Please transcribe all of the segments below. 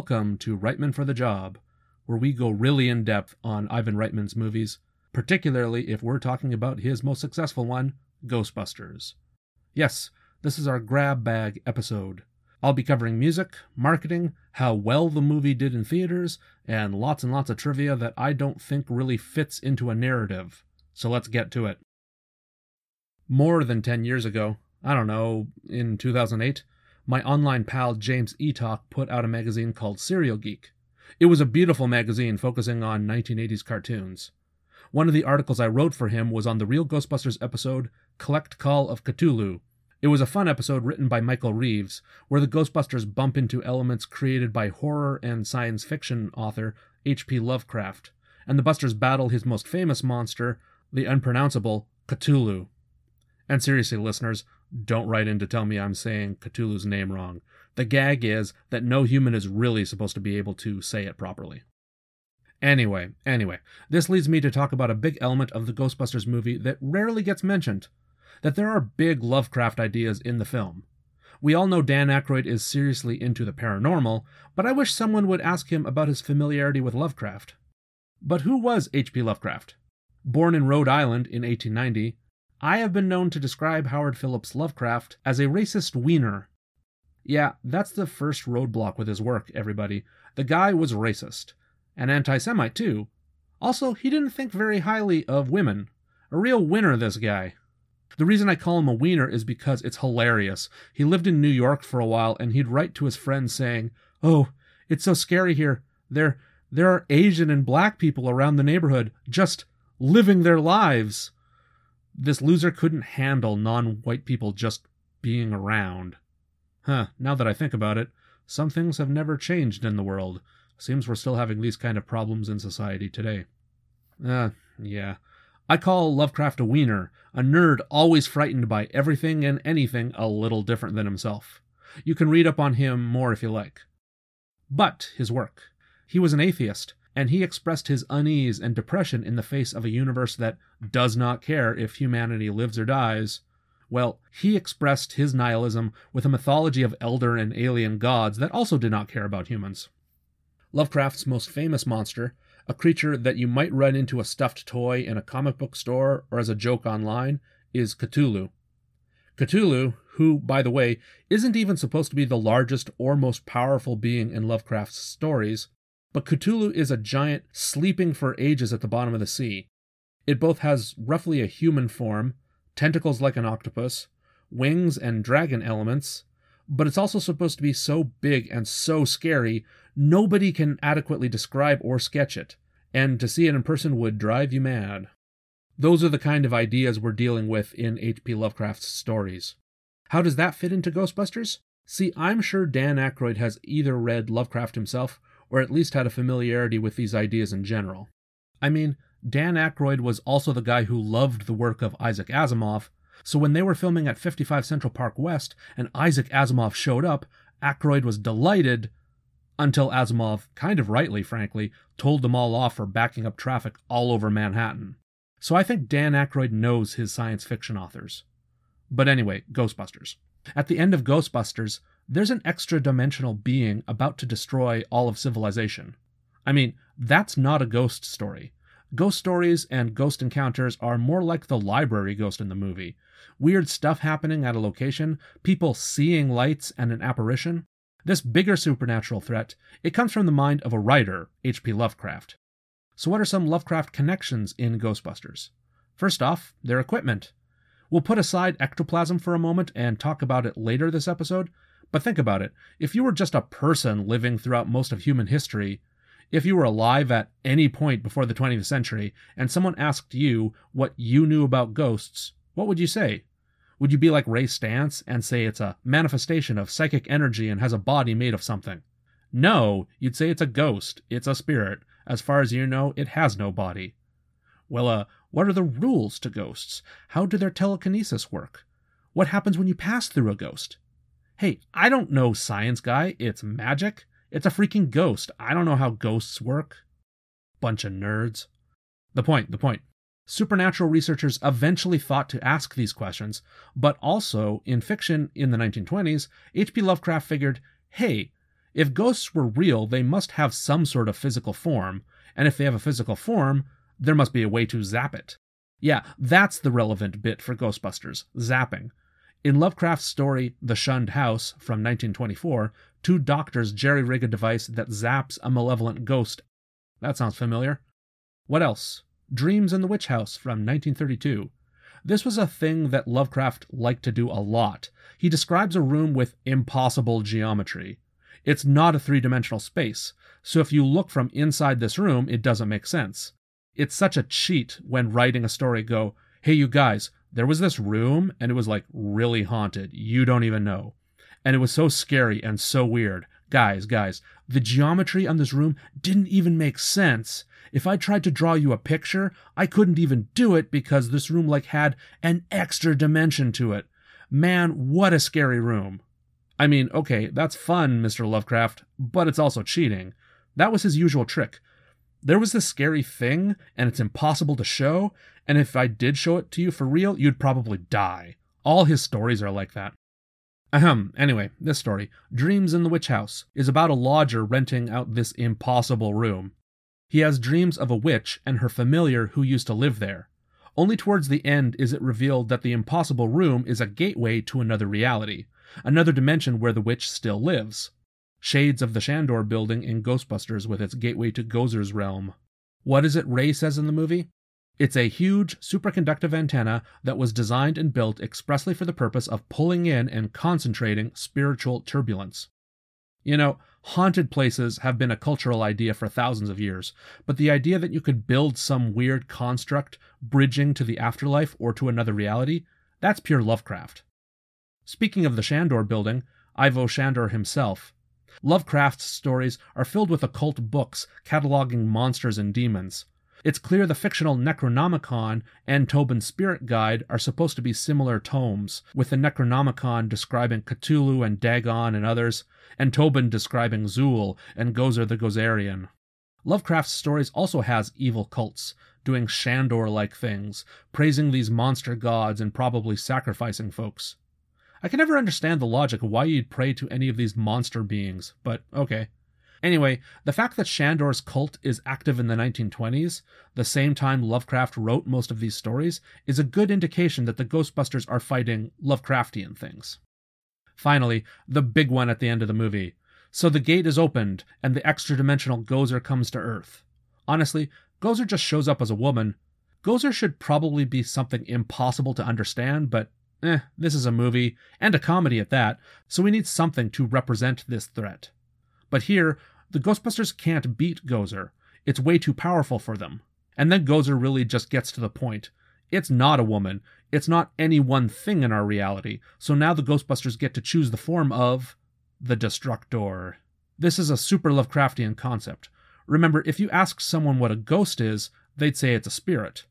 Welcome to Reitman for the Job, where we go really in depth on Ivan Reitman's movies, particularly if we're talking about his most successful one, Ghostbusters. Yes, this is our grab bag episode. I'll be covering music, marketing, how well the movie did in theaters, and lots and lots of trivia that I don't think really fits into a narrative. So let's get to it. More than 10 years ago, I don't know, in 2008, my online pal James Eatock put out a magazine called Cereal Geek. It was a beautiful magazine focusing on 1980s cartoons. One of the articles I wrote for him was on the Real Ghostbusters episode Collect Call of Cthulhu, it was a fun episode written by Michael Reaves, where the Ghostbusters bump into elements created by horror and science fiction author H.P. Lovecraft, and the Busters battle his most famous monster, the unpronounceable Cthulhu. And seriously, listeners, don't write in to tell me I'm saying Cthulhu's name wrong. The gag is that no human is really supposed to be able to say it properly. Anyway, anyway, this leads me to talk about a big element of the Ghostbusters movie that rarely gets mentioned that there are big Lovecraft ideas in the film. We all know Dan Aykroyd is seriously into the paranormal, but I wish someone would ask him about his familiarity with Lovecraft. But who was H.P. Lovecraft? Born in Rhode Island in 1890, I have been known to describe Howard Phillips Lovecraft as a racist wiener. Yeah, that's the first roadblock with his work, everybody. The guy was racist. An anti Semite, too. Also, he didn't think very highly of women. A real winner, this guy. The reason I call him a wiener is because it's hilarious. He lived in New York for a while and he'd write to his friends saying, "Oh, it's so scary here. There there are Asian and black people around the neighborhood just living their lives." This loser couldn't handle non-white people just being around. Huh, now that I think about it, some things have never changed in the world. Seems we're still having these kind of problems in society today. Uh, yeah. I call Lovecraft a wiener, a nerd always frightened by everything and anything a little different than himself. You can read up on him more if you like. But his work. He was an atheist, and he expressed his unease and depression in the face of a universe that does not care if humanity lives or dies. Well, he expressed his nihilism with a mythology of elder and alien gods that also did not care about humans. Lovecraft's most famous monster a creature that you might run into a stuffed toy in a comic book store or as a joke online, is Cthulhu. Cthulhu, who, by the way, isn't even supposed to be the largest or most powerful being in Lovecraft's stories, but Cthulhu is a giant sleeping for ages at the bottom of the sea. It both has roughly a human form, tentacles like an octopus, wings and dragon elements, but it's also supposed to be so big and so scary, nobody can adequately describe or sketch it and to see it in person would drive you mad. Those are the kind of ideas we're dealing with in H.P. Lovecraft's stories. How does that fit into Ghostbusters? See, I'm sure Dan Aykroyd has either read Lovecraft himself or at least had a familiarity with these ideas in general. I mean, Dan Aykroyd was also the guy who loved the work of Isaac Asimov, so when they were filming at 55 Central Park West and Isaac Asimov showed up, Aykroyd was delighted until Asimov, kind of rightly, frankly, told them all off for backing up traffic all over Manhattan. So I think Dan Aykroyd knows his science fiction authors. But anyway, Ghostbusters. At the end of Ghostbusters, there's an extra dimensional being about to destroy all of civilization. I mean, that's not a ghost story. Ghost stories and ghost encounters are more like the library ghost in the movie. Weird stuff happening at a location, people seeing lights and an apparition. This bigger supernatural threat, it comes from the mind of a writer, H.P. Lovecraft. So what are some Lovecraft connections in Ghostbusters? First off, their equipment. We'll put aside ectoplasm for a moment and talk about it later this episode, but think about it. If you were just a person living throughout most of human history, if you were alive at any point before the 20th century and someone asked you what you knew about ghosts, what would you say? Would you be like Ray Stantz and say it's a manifestation of psychic energy and has a body made of something? No, you'd say it's a ghost, it's a spirit. As far as you know, it has no body. Well, uh, what are the rules to ghosts? How do their telekinesis work? What happens when you pass through a ghost? Hey, I don't know, science guy. It's magic. It's a freaking ghost. I don't know how ghosts work. Bunch of nerds. The point, the point. Supernatural researchers eventually thought to ask these questions, but also in fiction in the 1920s, H.P. Lovecraft figured hey, If ghosts were real, they must have some sort of physical form, and if they have a physical form, there must be a way to zap it. Yeah, that's the relevant bit for Ghostbusters zapping. In Lovecraft's story, The Shunned House from 1924, two doctors jerry rig a device that zaps a malevolent ghost. That sounds familiar. What else? Dreams in the Witch House from 1932. This was a thing that Lovecraft liked to do a lot. He describes a room with impossible geometry. It's not a three dimensional space, so if you look from inside this room, it doesn't make sense. It's such a cheat when writing a story go, hey, you guys, there was this room and it was like really haunted. You don't even know. And it was so scary and so weird. Guys, guys, the geometry on this room didn't even make sense. If I tried to draw you a picture, I couldn't even do it because this room like had an extra dimension to it. Man, what a scary room. I mean, okay, that's fun, Mr. Lovecraft, but it's also cheating. That was his usual trick. There was this scary thing, and it's impossible to show, and if I did show it to you for real, you'd probably die. All his stories are like that. Ahem, anyway, this story, Dreams in the Witch House, is about a lodger renting out this impossible room. He has dreams of a witch and her familiar who used to live there. Only towards the end is it revealed that the impossible room is a gateway to another reality, another dimension where the witch still lives. Shades of the Shandor building in Ghostbusters with its gateway to Gozer's realm. What is it Ray says in the movie? It's a huge superconductive antenna that was designed and built expressly for the purpose of pulling in and concentrating spiritual turbulence. You know, haunted places have been a cultural idea for thousands of years, but the idea that you could build some weird construct bridging to the afterlife or to another reality, that's pure Lovecraft. Speaking of the Shandor building, Ivo Shandor himself, Lovecraft's stories are filled with occult books cataloging monsters and demons. It's clear the fictional Necronomicon and Tobin's Spirit Guide are supposed to be similar tomes, with the Necronomicon describing Cthulhu and Dagon and others, and Tobin describing Zuul and Gozer the Gozerian. Lovecraft's stories also has evil cults, doing Shandor like things, praising these monster gods and probably sacrificing folks. I can never understand the logic why you'd pray to any of these monster beings, but okay. Anyway, the fact that Shandor's cult is active in the 1920s, the same time Lovecraft wrote most of these stories, is a good indication that the Ghostbusters are fighting Lovecraftian things. Finally, the big one at the end of the movie. So the gate is opened, and the extra dimensional Gozer comes to Earth. Honestly, Gozer just shows up as a woman. Gozer should probably be something impossible to understand, but eh, this is a movie, and a comedy at that, so we need something to represent this threat. But here, the Ghostbusters can't beat Gozer. It's way too powerful for them. And then Gozer really just gets to the point. It's not a woman. It's not any one thing in our reality. So now the Ghostbusters get to choose the form of the Destructor. This is a super Lovecraftian concept. Remember, if you ask someone what a ghost is, they'd say it's a spirit.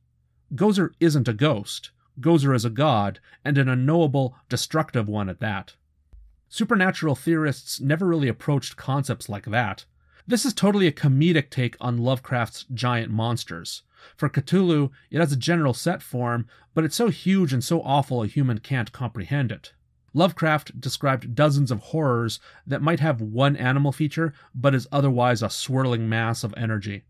Gozer isn't a ghost. Gozer is a god, and an unknowable, destructive one at that. Supernatural theorists never really approached concepts like that. This is totally a comedic take on Lovecraft's giant monsters. For Cthulhu, it has a general set form, but it's so huge and so awful a human can't comprehend it. Lovecraft described dozens of horrors that might have one animal feature, but is otherwise a swirling mass of energy.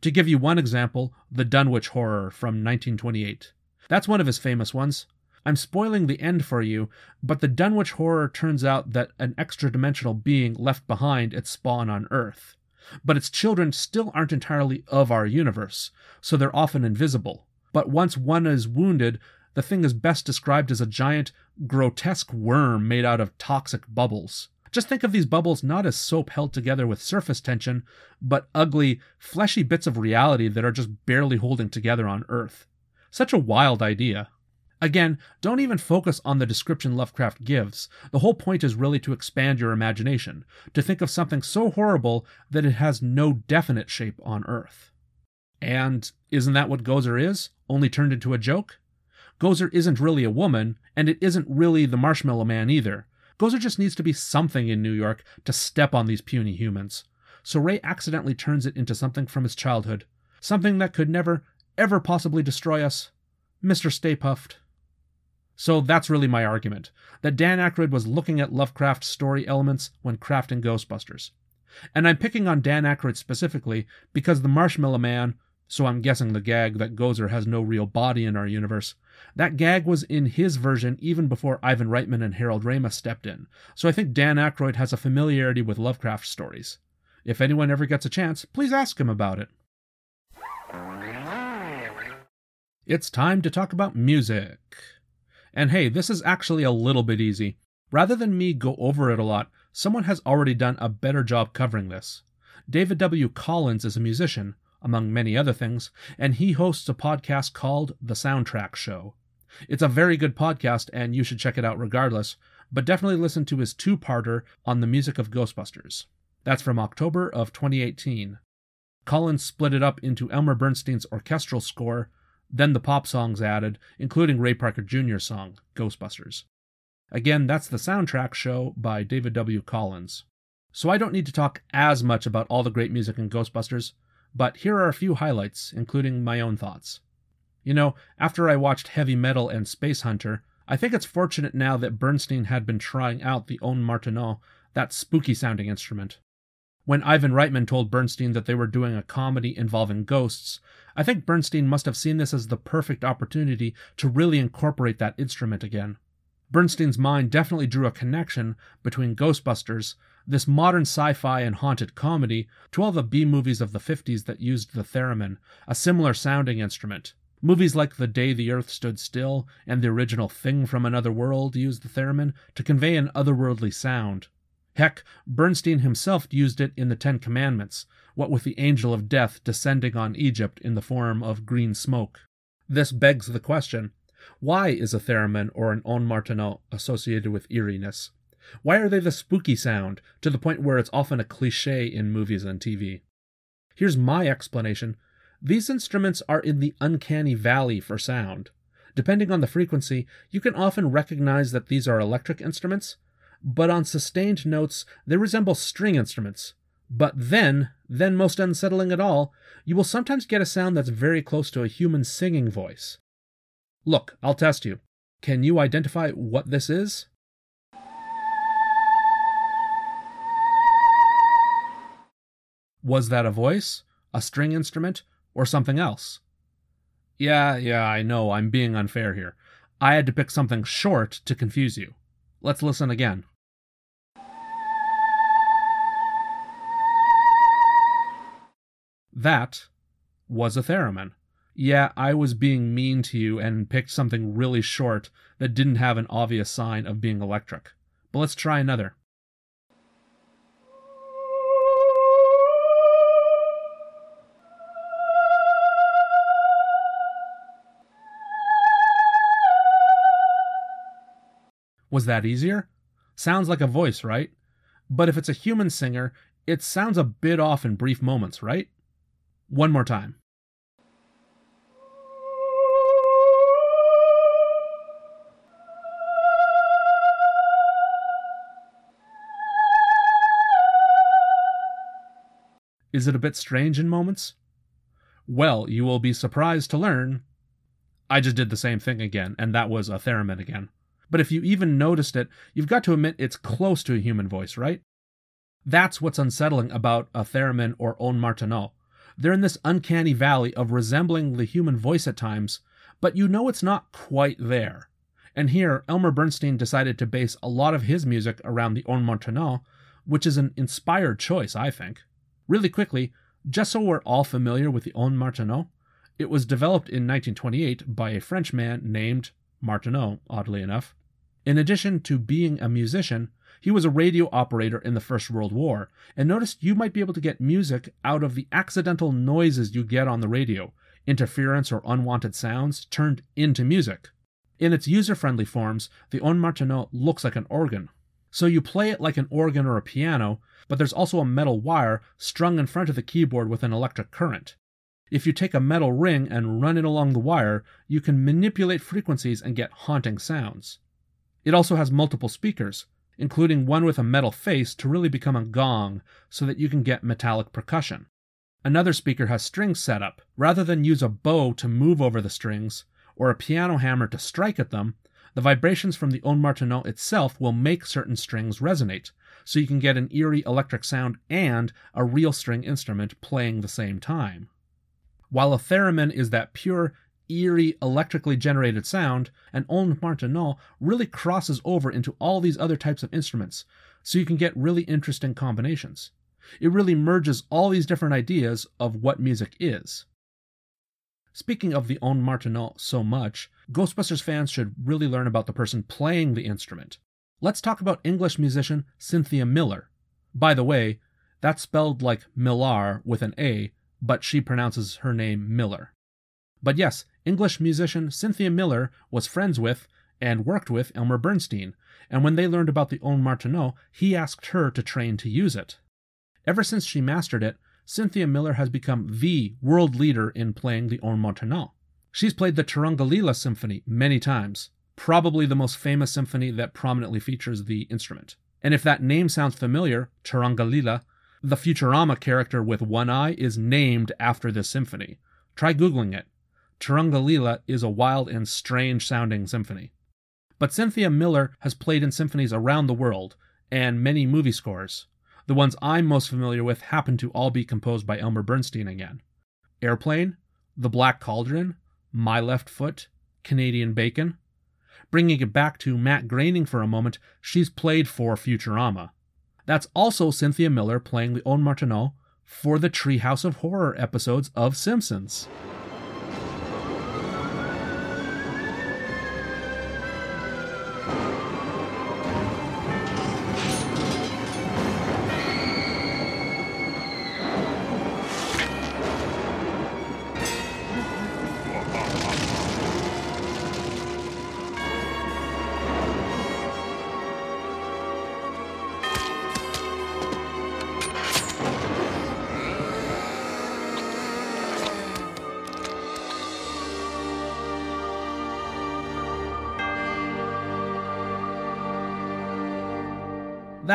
To give you one example, the Dunwich Horror from 1928. That's one of his famous ones. I'm spoiling the end for you, but the Dunwich horror turns out that an extra dimensional being left behind its spawn on Earth. But its children still aren't entirely of our universe, so they're often invisible. But once one is wounded, the thing is best described as a giant, grotesque worm made out of toxic bubbles. Just think of these bubbles not as soap held together with surface tension, but ugly, fleshy bits of reality that are just barely holding together on Earth. Such a wild idea. Again, don't even focus on the description Lovecraft gives. The whole point is really to expand your imagination, to think of something so horrible that it has no definite shape on Earth. And isn't that what Gozer is? Only turned into a joke? Gozer isn't really a woman, and it isn't really the Marshmallow Man either. Gozer just needs to be something in New York to step on these puny humans. So Ray accidentally turns it into something from his childhood, something that could never, ever possibly destroy us Mr. Stay Puft. So that's really my argument that Dan Aykroyd was looking at Lovecraft story elements when crafting Ghostbusters. And I'm picking on Dan Aykroyd specifically because the Marshmallow Man, so I'm guessing the gag that Gozer has no real body in our universe, that gag was in his version even before Ivan Reitman and Harold Ramis stepped in, so I think Dan Aykroyd has a familiarity with Lovecraft stories. If anyone ever gets a chance, please ask him about it. It's time to talk about music. And hey, this is actually a little bit easy. Rather than me go over it a lot, someone has already done a better job covering this. David W. Collins is a musician, among many other things, and he hosts a podcast called The Soundtrack Show. It's a very good podcast, and you should check it out regardless, but definitely listen to his two parter on the music of Ghostbusters. That's from October of 2018. Collins split it up into Elmer Bernstein's orchestral score, then the pop songs added, including Ray Parker Jr.'s song, Ghostbusters. Again, that's the soundtrack show by David W. Collins. So I don't need to talk as much about all the great music in Ghostbusters, but here are a few highlights, including my own thoughts. You know, after I watched Heavy Metal and Space Hunter, I think it's fortunate now that Bernstein had been trying out the Ondes Martenot, that spooky sounding instrument. When Ivan Reitman told Bernstein that they were doing a comedy involving ghosts, I think Bernstein must have seen this as the perfect opportunity to really incorporate that instrument again. Bernstein's mind definitely drew a connection between Ghostbusters, this modern sci fi and haunted comedy, to all the B movies of the 50s that used the theremin, a similar sounding instrument. Movies like The Day the Earth Stood Still and the original Thing from Another World used the theremin to convey an otherworldly sound. Heck, Bernstein himself used it in the Ten Commandments, what with the angel of death descending on Egypt in the form of green smoke. This begs the question why is a theremin or an Ondes Martenot associated with eeriness? Why are they the spooky sound, to the point where it's often a cliche in movies and TV? Here's my explanation. These instruments are in the uncanny valley for sound. Depending on the frequency, you can often recognize that these are electric instruments, but on sustained notes, they resemble string instruments. But then, then most unsettling at all, you will sometimes get a sound that's very close to a human singing voice. Look, I'll test you. Can you identify what this is? Was that a voice, a string instrument, or something else? Yeah, yeah, I know, I'm being unfair here. I had to pick something short to confuse you. Let's listen again. That was a theremin. Yeah, I was being mean to you and picked something really short that didn't have an obvious sign of being electric. But let's try another. Was that easier? Sounds like a voice, right? But if it's a human singer, it sounds a bit off in brief moments, right? One more time. Is it a bit strange in moments? Well, you will be surprised to learn. I just did the same thing again, and that was a theremin again. But if you even noticed it, you've got to admit it's close to a human voice, right? That's what's unsettling about a theremin or Ondes Martenot. They're in this uncanny valley of resembling the human voice at times, but you know it's not quite there. And here, Elmer Bernstein decided to base a lot of his music around the Ondes Martenot, which is an inspired choice, I think. Really quickly, just so we're all familiar with the Ondes Martenot, it was developed in 1928 by a Frenchman named Martenot, oddly enough. In addition to being a musician, he was a radio operator in the First World War, and noticed you might be able to get music out of the accidental noises you get on the radio, interference or unwanted sounds turned into music. In its user friendly forms, the Ondes Martenot looks like an organ. So you play it like an organ or a piano, but there's also a metal wire strung in front of the keyboard with an electric current. If you take a metal ring and run it along the wire, you can manipulate frequencies and get haunting sounds. It also has multiple speakers, including one with a metal face to really become a gong so that you can get metallic percussion. Another speaker has strings set up. Rather than use a bow to move over the strings or a piano hammer to strike at them, The vibrations from the Ondes Martenot itself will make certain strings resonate, so you can get an eerie electric sound and a real string instrument playing the same time. While a theremin is that pure, eerie, electrically generated sound, and Ondes Martenot really crosses over into all these other types of instruments, so you can get really interesting combinations. It really merges all these different ideas of what music is. Speaking of the Ondes Martenot so much, Ghostbusters fans should really learn about the person playing the instrument. Let's talk about English musician Cynthia Millar. By the way, that's spelled like Millar with an A, but she pronounces her name Miller. But yes, English musician Cynthia Millar was friends with and worked with Elmer Bernstein, and when they learned about the Ondes Martenot, he asked her to train to use it. Ever since she mastered it, Cynthia Millar has become the world leader in playing the Ondes Martenot. She's played the Turangalila Symphony many times, probably the most famous symphony that prominently features the instrument. And if that name sounds familiar, Turangalila, the Futurama character with one eye is named after this symphony. Try Googling it. Turangalila is a wild and strange sounding symphony. But Cynthia Millar has played in symphonies around the world and many movie scores. The ones I'm most familiar with happen to all be composed by Elmer Bernstein again Airplane, The Black Cauldron, My Left Foot, Canadian Bacon. Bringing it back to Matt Groening for a moment, she's played for Futurama. That's also Cynthia Millar playing Ondes Martenot for the Treehouse of Horror episodes of Simpsons.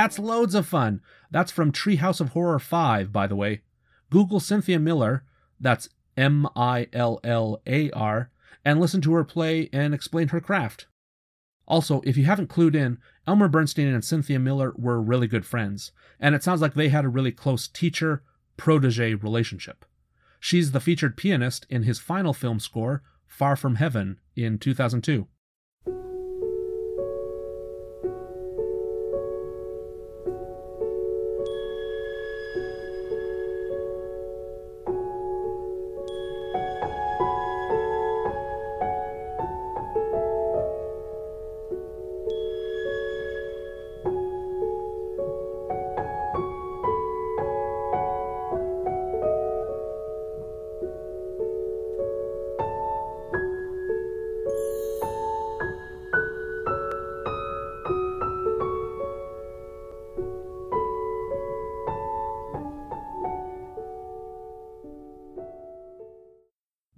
That's loads of fun. That's from Treehouse of Horror 5, by the way. Google Cynthia Millar, that's M I L L A R, and listen to her play and explain her craft. Also, if you haven't clued in, Elmer Bernstein and Cynthia Millar were really good friends, and it sounds like they had a really close teacher protege relationship. She's the featured pianist in his final film score, Far From Heaven, in 2002.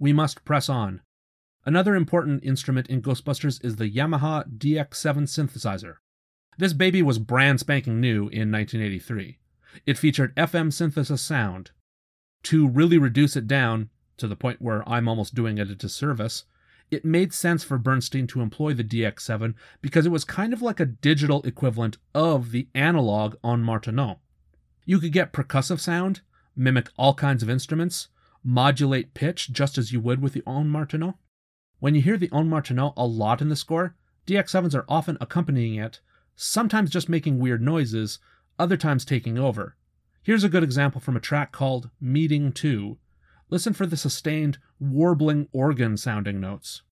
We must press on. Another important instrument in Ghostbusters is the Yamaha DX7 synthesizer. This baby was brand spanking new in 1983. It featured FM synthesis sound. To really reduce it down, to the point where I'm almost doing it a disservice, it made sense for Bernstein to employ the DX7 because it was kind of like a digital equivalent of the analog Ondes Martenot. You could get percussive sound, mimic all kinds of instruments, modulate pitch just as you would with the Ondes Martenot. When you hear the Ondes Martenot a lot in the score, DX7s are often accompanying it, sometimes just making weird noises, other times taking over. Here's a good example from a track called Meeting 2. Listen for the sustained, warbling organ sounding notes.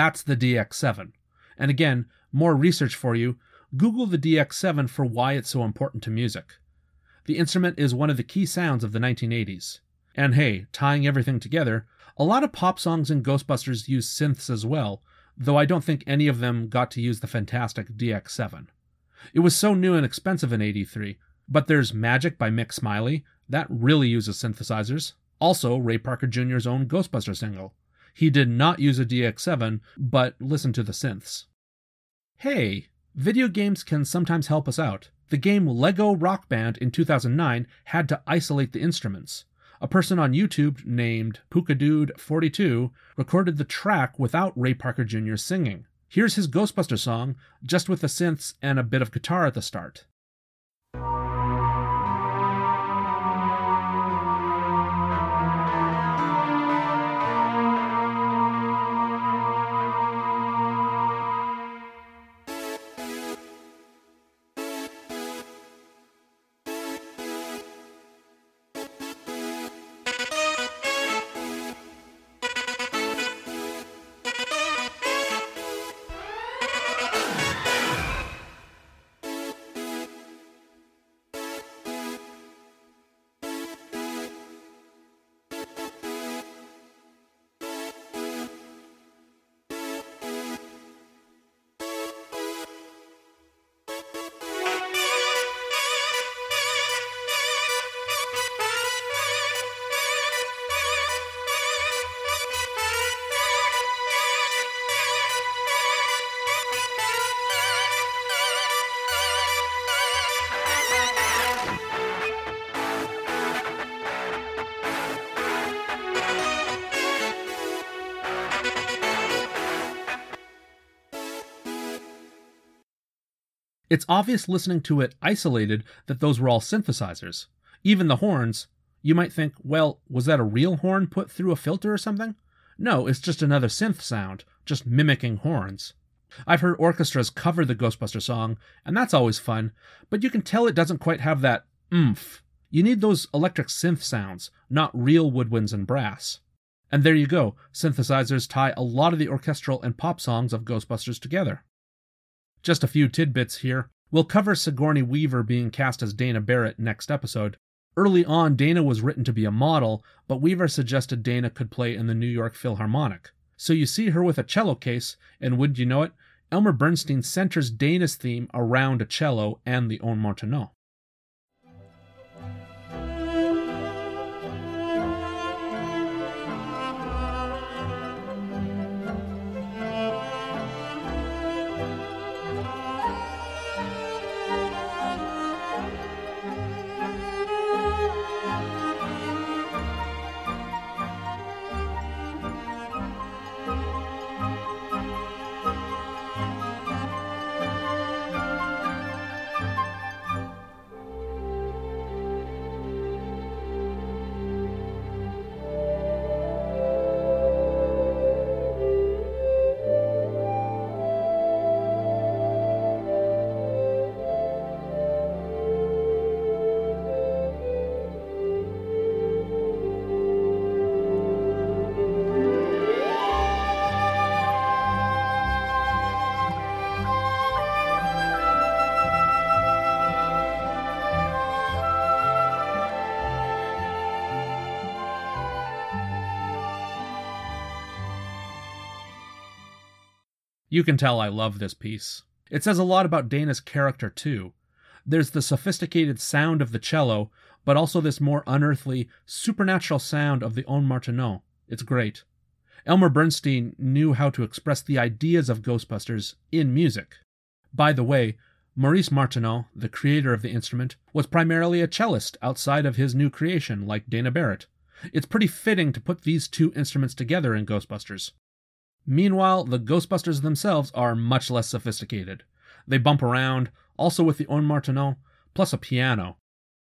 That's the DX7. And again, more research for you Google the DX7 for why it's so important to music. The instrument is one of the key sounds of the 1980s. And hey, tying everything together, a lot of pop songs and Ghostbusters use synths as well, though I don't think any of them got to use the fantastic DX7. It was so new and expensive in 83, But there's Magic by Mick Smiley, that really uses synthesizers. Also, Ray Parker Jr.'s own Ghostbuster single. He did not use a DX7, but listen to the synths. Hey, video games can sometimes help us out. The game Lego Rock Band in 2009 had to isolate the instruments. A person on YouTube named Pukadude42 recorded the track without Ray Parker Jr. singing. Here's his Ghostbuster song, just with the synths and a bit of guitar at the start. It's obvious listening to it isolated that those were all synthesizers. Even the horns, you might think, well, was that a real horn put through a filter or something? No, it's just another synth sound, just mimicking horns. I've heard orchestras cover the Ghostbuster song, and that's always fun, but you can tell it doesn't quite have that oomph. You need those electric synth sounds, not real woodwinds and brass. And there you go, synthesizers tie a lot of the orchestral and pop songs of Ghostbusters together. Just a few tidbits here. We'll cover Sigourney Weaver being cast as Dana Barrett next episode. Early on, Dana was written to be a model, but Weaver suggested Dana could play in the New York Philharmonic. So you see her with a cello case, and would you know it, Elmer Bernstein centers Dana's theme around a cello and the Ondes Martenot. You can tell I love this piece. It says a lot about Dana's character, too. There's the sophisticated sound of the cello, but also this more unearthly, supernatural sound of the Ondes Martenot. It's great. Elmer Bernstein knew how to express the ideas of Ghostbusters in music. By the way, Maurice Martenot, the creator of the instrument, was primarily a cellist outside of his new creation, like Dana Barrett. It's pretty fitting to put these two instruments together in Ghostbusters. Meanwhile, the Ghostbusters themselves are much less sophisticated. They bump around, also with the Ondes Martenot, plus a piano.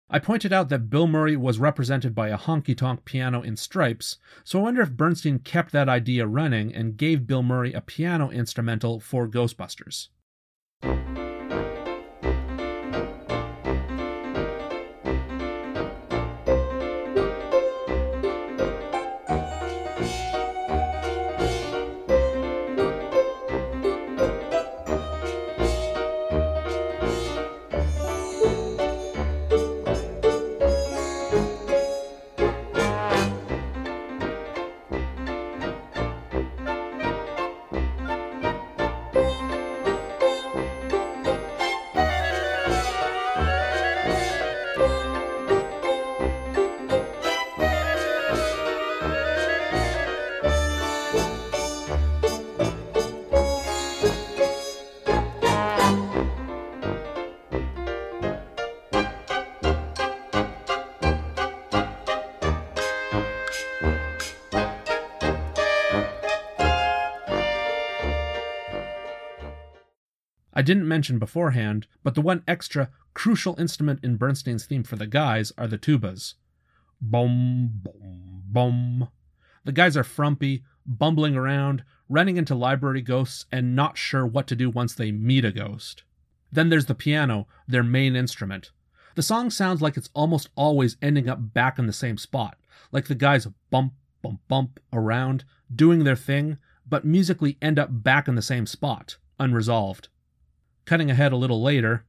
I pointed out that Bill Murray was represented by a honky tonk piano in stripes, so I wonder if Bernstein kept that idea running and gave Bill Murray a piano instrumental for Ghostbusters. Didn't mention beforehand, but the one extra crucial instrument in Bernstein's theme for the guys are the tubas. Boom, boom, boom. The guys are frumpy, bumbling around, running into library ghosts, and not sure what to do once they meet a ghost. Then there's the piano, their main instrument. The song sounds like it's almost always ending up back in the same spot, like the guys bump, bump, bump around, doing their thing, but musically end up back in the same spot, unresolved. Cutting ahead a little later,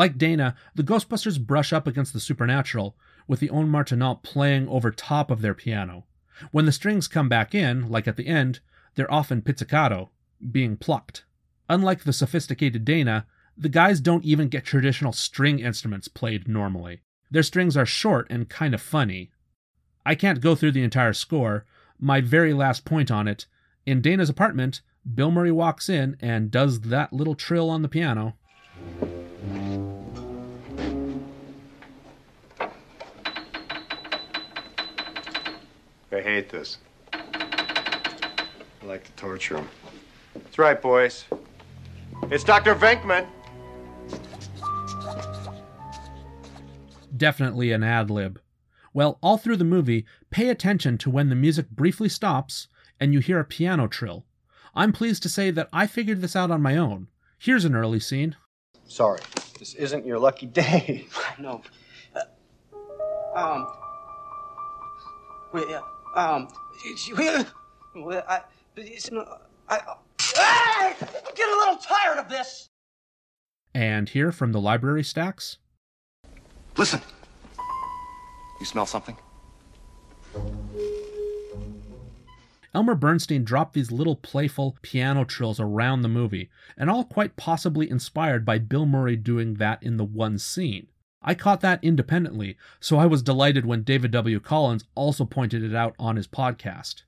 Like Dana, the Ghostbusters brush up against the supernatural, with the Ondes Martenot playing over top of their piano. When the strings come back in, like at the end, they're often pizzicato, being plucked. Unlike the sophisticated Dana, the guys don't even get traditional string instruments played normally. Their strings are short and kind of funny. I can't go through the entire score. My very last point on it in Dana's apartment, Bill Murray walks in and does that little trill on the piano. I hate this. I like to torture them. That's right, boys. It's Dr. Venkman. Definitely an ad lib. Well, all through the movie, pay attention to when the music briefly stops and you hear a piano trill. I'm pleased to say that I figured this out on my own. Here's an early scene. Sorry, this isn't your lucky day. no. Uh, um. Wait, yeah. Um, well, I, it's not, I, I, I'm getting a little tired of this. And here from the library stacks. Listen. You smell something? Elmer Bernstein dropped these little playful piano trills around the movie, and all quite possibly inspired by Bill Murray doing that in the one scene. I caught that independently, so I was delighted when David W. Collins also pointed it out on his podcast.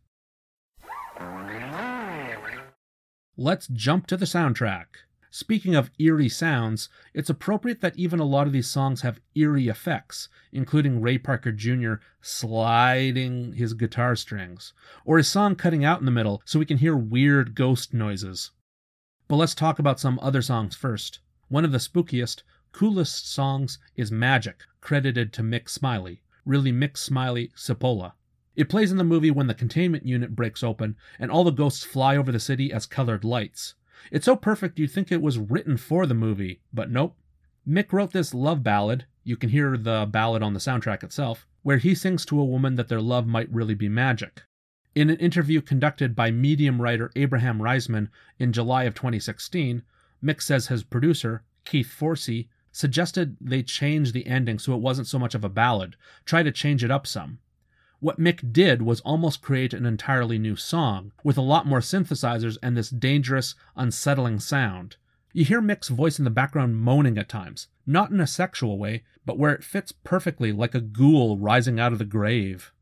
Let's jump to the soundtrack. Speaking of eerie sounds, it's appropriate that even a lot of these songs have eerie effects, including Ray Parker Jr. sliding his guitar strings, or his song cutting out in the middle so we can hear weird ghost noises. But let's talk about some other songs first. One of the spookiest coolest songs is Magic, credited to Mick Smiley, really Mick Smiley Cipolla. It plays in the movie when the containment unit breaks open and all the ghosts fly over the city as colored lights. It's so perfect you'd think it was written for the movie, but nope. Mick wrote this love ballad, you can hear the ballad on the soundtrack itself, where he sings to a woman that their love might really be magic. In an interview conducted by Medium writer Abraham Riesman in July of 2016, Mick says his producer, Keith Forsey, suggested they change the ending so it wasn't so much of a ballad, try to change it up some. What Mick did was almost create an entirely new song, with a lot more synthesizers and this dangerous, unsettling sound. You hear Mick's voice in the background moaning at times, not in a sexual way, but where it fits perfectly like a ghoul rising out of the grave.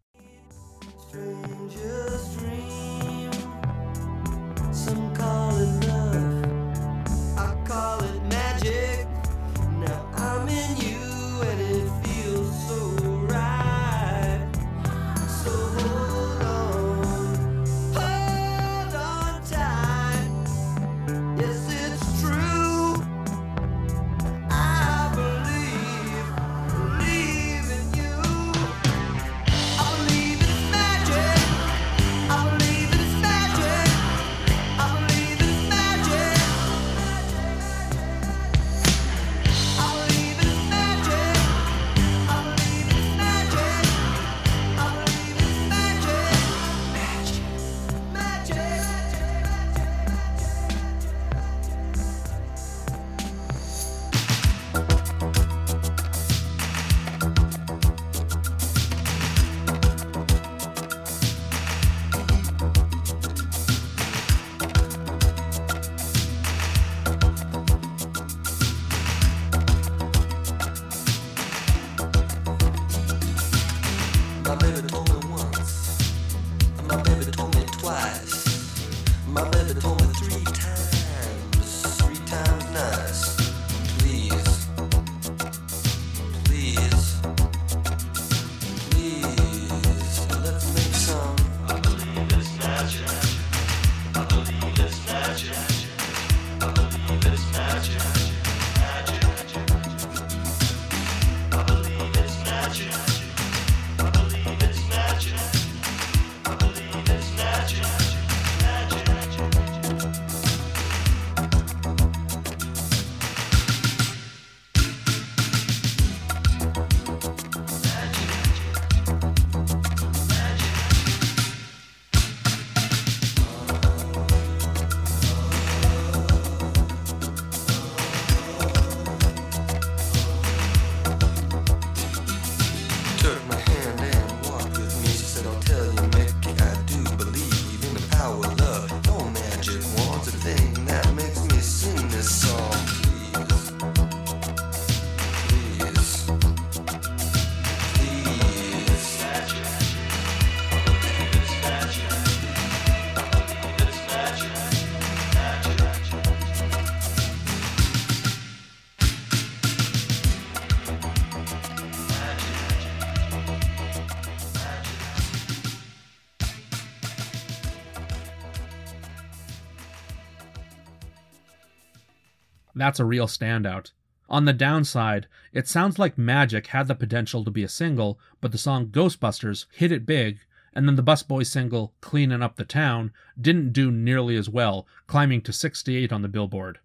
That's a real standout. On the downside, it sounds like Magic had the potential to be a single, but the song Ghostbusters hit it big, and then the Busboys single Cleanin' Up the Town didn't do nearly as well, climbing to 68 on the Billboard.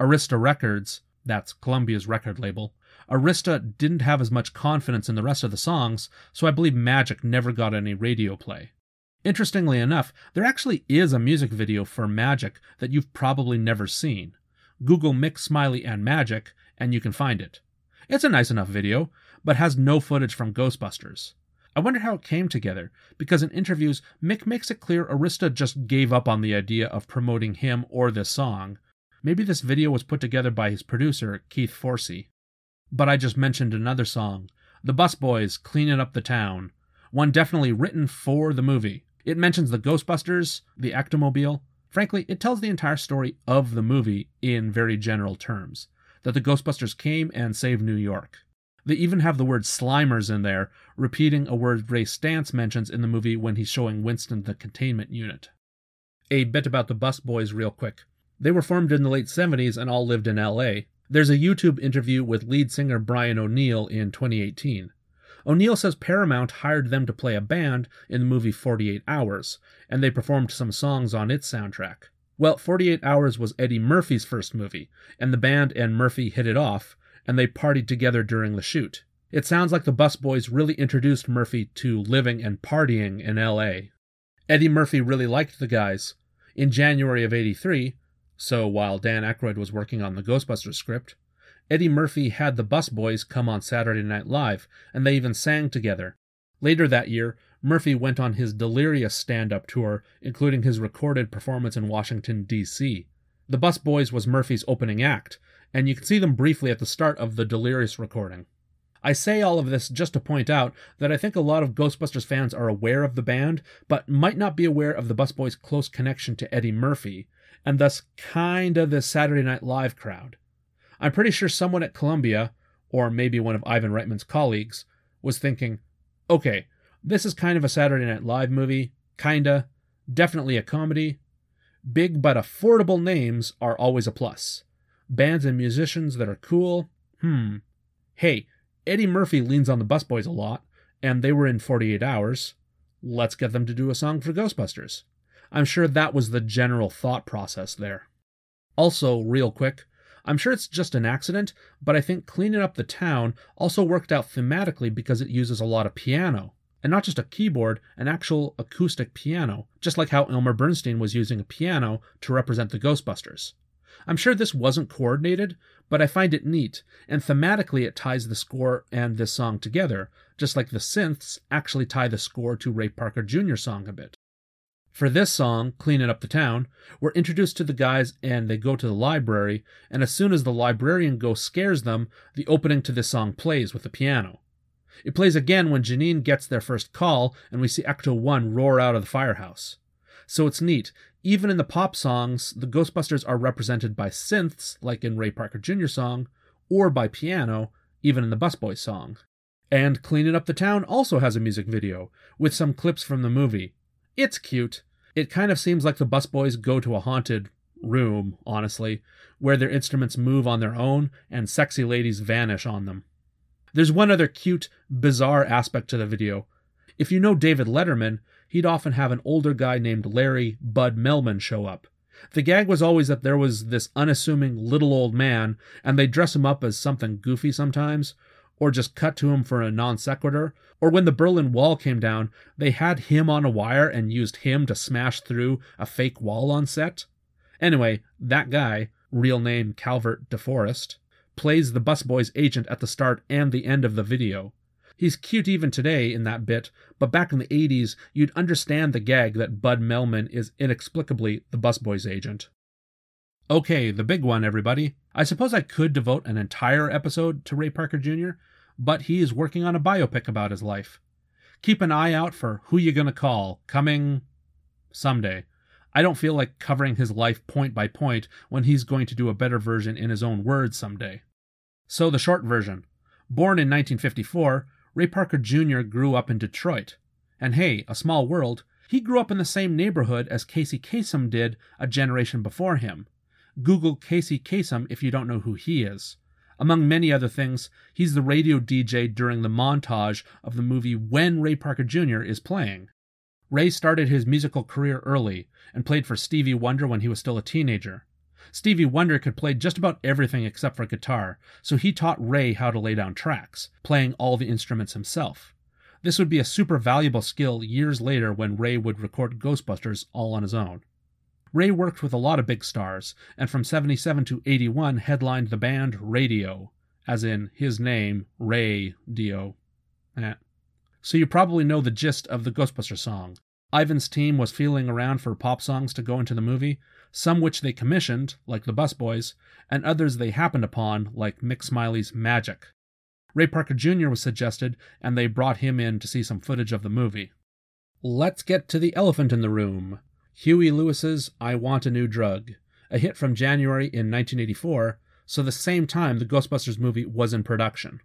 Arista Records, that's Columbia's record label, Arista didn't have as much confidence in the rest of the songs, so I believe Magic never got any radio play. Interestingly enough, there actually is a music video for Magic that you've probably never seen. Google Mick Smiley and Magic, and you can find it. It's a nice enough video, but has no footage from Ghostbusters. I wonder how it came together, because in interviews, Mick makes it clear Arista just gave up on the idea of promoting him or this song. Maybe this video was put together by his producer, Keith Forsey. But I just mentioned another song, The Busboys Cleaning Up the Town, one definitely written for the movie. It mentions the Ghostbusters, the Ectomobile. Frankly, it tells the entire story of the movie in very general terms that the Ghostbusters came and saved New York. They even have the word Slimers in there, repeating a word Ray Stantz mentions in the movie when he's showing Winston the containment unit. A bit about the Busboys, real quick. They were formed in the late 70s and all lived in LA. There's a YouTube interview with lead singer Brian O'Neill in 2018. O'Neill says Paramount hired them to play a band in the movie 48 Hours, and they performed some songs on its soundtrack. Well, 48 Hours was Eddie Murphy's first movie, and the band and Murphy hit it off, and they partied together during the shoot. It sounds like the Busboys really introduced Murphy to living and partying in LA. Eddie Murphy really liked the guys. In January of 83, so while Dan Aykroyd was working on the Ghostbusters script, Eddie Murphy had the Busboys come on Saturday Night Live, and they even sang together. Later that year, Murphy went on his delirious stand up tour, including his recorded performance in Washington, D.C. The Busboys was Murphy's opening act, and you can see them briefly at the start of the Delirious recording. I say all of this just to point out that I think a lot of Ghostbusters fans are aware of the band, but might not be aware of the Busboys' close connection to Eddie Murphy, and thus kinda the Saturday Night Live crowd. I'm pretty sure someone at Columbia, or maybe one of Ivan Reitman's colleagues, was thinking, okay, this is kind of a Saturday Night Live movie, kinda, definitely a comedy. Big but affordable names are always a plus. Bands and musicians that are cool, hmm. Hey, Eddie Murphy leans on the Busboys a lot, and they were in 48 Hours. Let's get them to do a song for Ghostbusters. I'm sure that was the general thought process there. Also, real quick, I'm sure it's just an accident, but I think Cleaning Up the Town also worked out thematically because it uses a lot of piano and not just a keyboard, an actual acoustic piano, just like how Elmer Bernstein was using a piano to represent the Ghostbusters. I'm sure this wasn't coordinated, but I find it neat, and thematically it ties the score and this song together, just like the synths actually tie the score to Ray Parker Jr.'s song a bit. For this song, Cleaning Up the Town, we're introduced to the guys and they go to the library, and as soon as the librarian ghost scares them, the opening to this song plays with the piano. It plays again when Janine gets their first call and we see Ecto 1 roar out of the firehouse. So it's neat. Even in the pop songs, the Ghostbusters are represented by synths, like in Ray Parker Jr.'s song, or by piano, even in the Busboys song. And Cleaning Up the Town also has a music video, with some clips from the movie. It's cute. It kind of seems like the Busboys go to a haunted room, honestly, where their instruments move on their own and sexy ladies vanish on them. There's one other cute, bizarre aspect to the video. If you know David Letterman, he'd often have an older guy named Larry Bud Melman show up. The gag was always that there was this unassuming little old man, and they'd dress him up as something goofy sometimes, or just cut to him for a non sequitur. Or when the Berlin Wall came down, they had him on a wire and used him to smash through a fake wall on set. Anyway, that guy, real name Calvert DeForest, plays the busboy's agent at the start and the end of the video. He's cute even today in that bit, but back in the 80s, you'd understand the gag that Bud Melman is inexplicably the busboy's agent. Okay, the big one, everybody. I suppose I could devote an entire episode to Ray Parker Jr., but he is working on a biopic about his life. Keep an eye out for Who You Gonna Call, coming someday. I don't feel like covering his life point by point when he's going to do a better version in his own words someday. So, the short version. Born in 1954, Ray Parker Jr. grew up in Detroit. And hey, a small world, he grew up in the same neighborhood as Casey Kasem did a generation before him. Google Casey Kasem if you don't know who he is. Among many other things, he's the radio DJ during the montage of the movie When Ray Parker Jr. is playing. Ray started his musical career early and played for Stevie Wonder when he was still a teenager. Stevie Wonder could play just about everything except for guitar, so he taught Ray how to lay down tracks, playing all the instruments himself. This would be a super valuable skill years later when Ray would record Ghostbusters all on his own. Ray worked with a lot of big stars, and from 77 to 81 headlined the band Raydio, as in his name, Ray Dio. Eh. So you probably know the gist of the Ghostbuster song. Ivan's team was feeling around for pop songs to go into the movie, some which they commissioned, like the Busboys, and others they happened upon, like Mick Smiley's Magic. Ray Parker Jr. was suggested, and they brought him in to see some footage of the movie. Let's get to the elephant in the room. Huey Lewis's I Want a New Drug, a hit from January in 1984, so the same time the Ghostbusters movie was in production.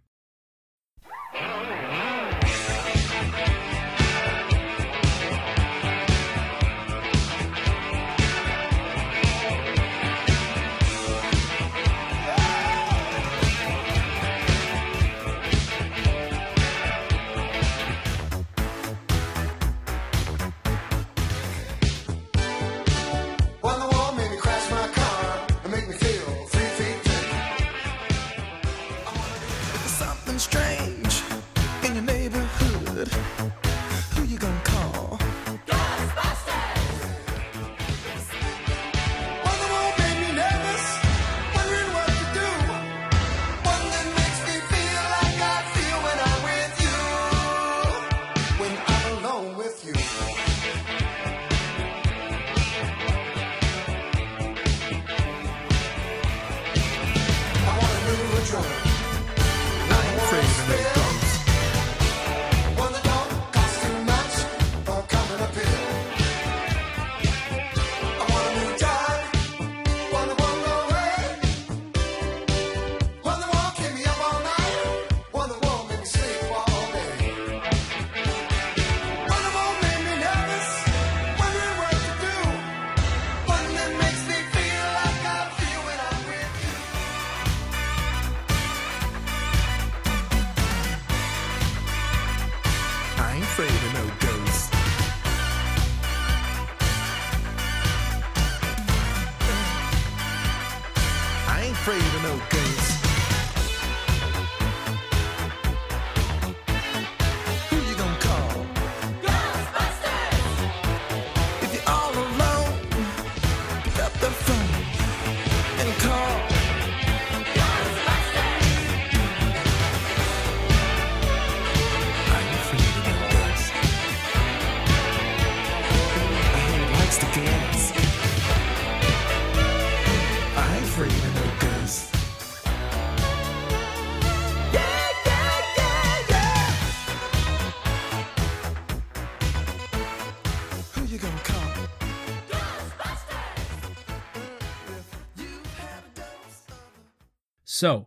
So,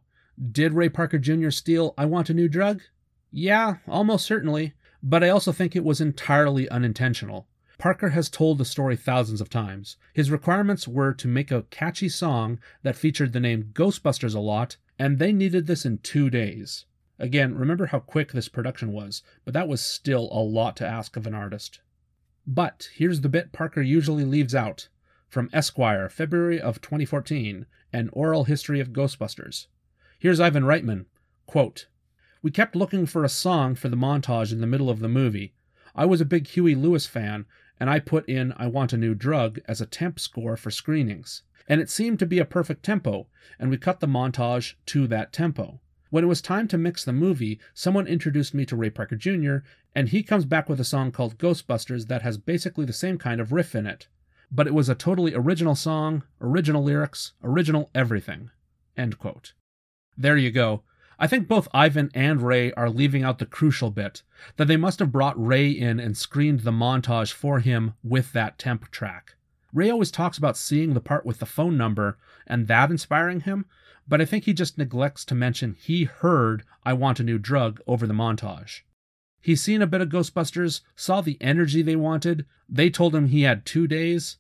did Ray Parker Jr. steal I Want a New Drug? Yeah, almost certainly, but I also think it was entirely unintentional. Parker has told the story thousands of times. His requirements were to make a catchy song that featured the name Ghostbusters a lot, and they needed this in two days. Again, remember how quick this production was, but that was still a lot to ask of an artist. But here's the bit Parker usually leaves out from Esquire, February of 2014, An Oral History of Ghostbusters. Here's Ivan Reitman. Quote, We kept looking for a song for the montage in the middle of the movie. I was a big Huey Lewis fan, and I put in I Want a New Drug as a temp score for screenings. And it seemed to be a perfect tempo, and we cut the montage to that tempo. When it was time to mix the movie, someone introduced me to Ray Parker Jr., and he comes back with a song called Ghostbusters that has basically the same kind of riff in it. But it was a totally original song, original lyrics, original everything. End quote. There you go. I think both Ivan and Ray are leaving out the crucial bit that they must have brought Ray in and screened the montage for him with that temp track. Ray always talks about seeing the part with the phone number and that inspiring him, but I think he just neglects to mention he heard I Want a New Drug over the montage. He's seen a bit of Ghostbusters, saw the energy they wanted, they told him he had two days.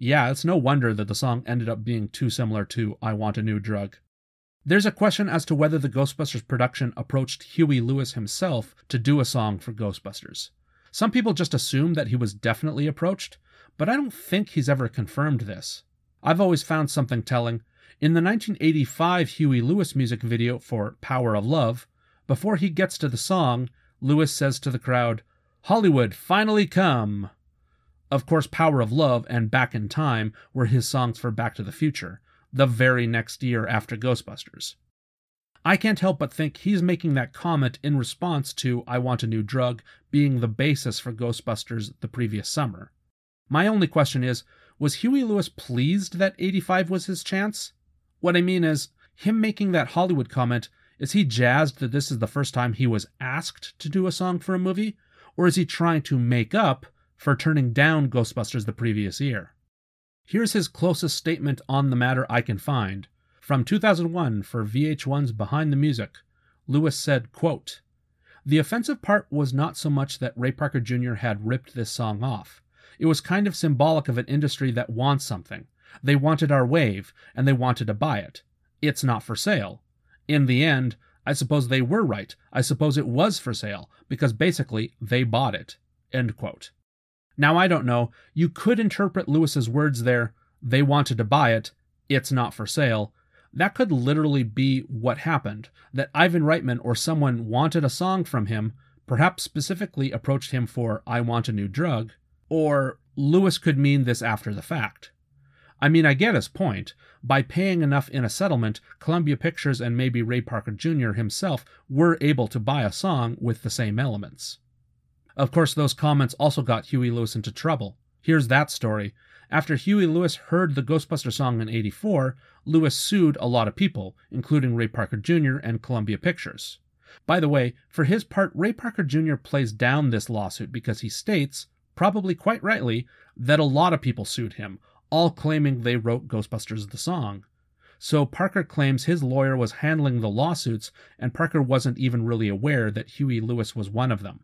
Yeah, it's no wonder that the song ended up being too similar to I Want a New Drug. There's a question as to whether the Ghostbusters production approached Huey Lewis himself to do a song for Ghostbusters. Some people just assume that he was definitely approached, but I don't think he's ever confirmed this. I've always found something telling. In the 1985 Huey Lewis music video for Power of Love, before he gets to the song, Lewis says to the crowd, Hollywood, finally come! Of course, Power of Love and Back in Time were his songs for Back to the Future, the very next year after Ghostbusters. I can't help but think he's making that comment in response to I Want a New Drug being the basis for Ghostbusters the previous summer. My only question is was Huey Lewis pleased that 85 was his chance? What I mean is, him making that Hollywood comment, is he jazzed that this is the first time he was asked to do a song for a movie? Or is he trying to make up for turning down Ghostbusters the previous year? Here's his closest statement on the matter I can find. From 2001 for VH1's Behind the Music, Lewis said, quote, The offensive part was not so much that Ray Parker Jr. had ripped this song off. It was kind of symbolic of an industry that wants something. They wanted our wave, and they wanted to buy it. It's not for sale. In the end, I suppose they were right. I suppose it was for sale, because basically they bought it. End quote. Now, I don't know. You could interpret Lewis's words there, they wanted to buy it, it's not for sale. That could literally be what happened that Ivan Reitman or someone wanted a song from him, perhaps specifically approached him for I Want a New Drug, or Lewis could mean this after the fact. I mean, I get his point. By paying enough in a settlement, Columbia Pictures and maybe Ray Parker Jr. himself were able to buy a song with the same elements. Of course, those comments also got Huey Lewis into trouble. Here's that story. After Huey Lewis heard the Ghostbuster song in 84, Lewis sued a lot of people, including Ray Parker Jr. and Columbia Pictures. By the way, for his part, Ray Parker Jr. plays down this lawsuit because he states, probably quite rightly, that a lot of people sued him, all claiming they wrote Ghostbusters the song. So Parker claims his lawyer was handling the lawsuits, and Parker wasn't even really aware that Huey Lewis was one of them.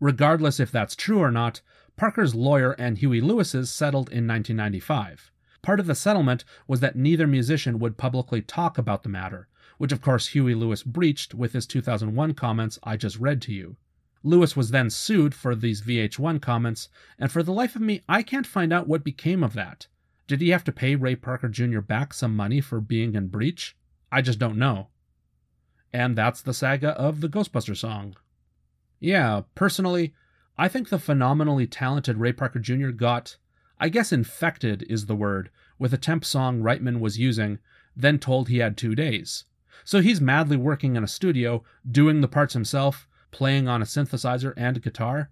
Regardless if that's true or not, Parker's lawyer and Huey Lewis's settled in 1995. Part of the settlement was that neither musician would publicly talk about the matter, which of course Huey Lewis breached with his 2001 comments I just read to you. Lewis was then sued for these VH1 comments, and for the life of me, I can't find out what became of that. Did he have to pay Ray Parker Jr. back some money for being in breach? I just don't know. And that's the saga of the Ghostbuster song. Yeah, personally, I think the phenomenally talented Ray Parker Jr. got, I guess infected is the word, with a temp song Reitman was using, then told he had two days. So he's madly working in a studio, doing the parts himself, playing on a synthesizer and a guitar.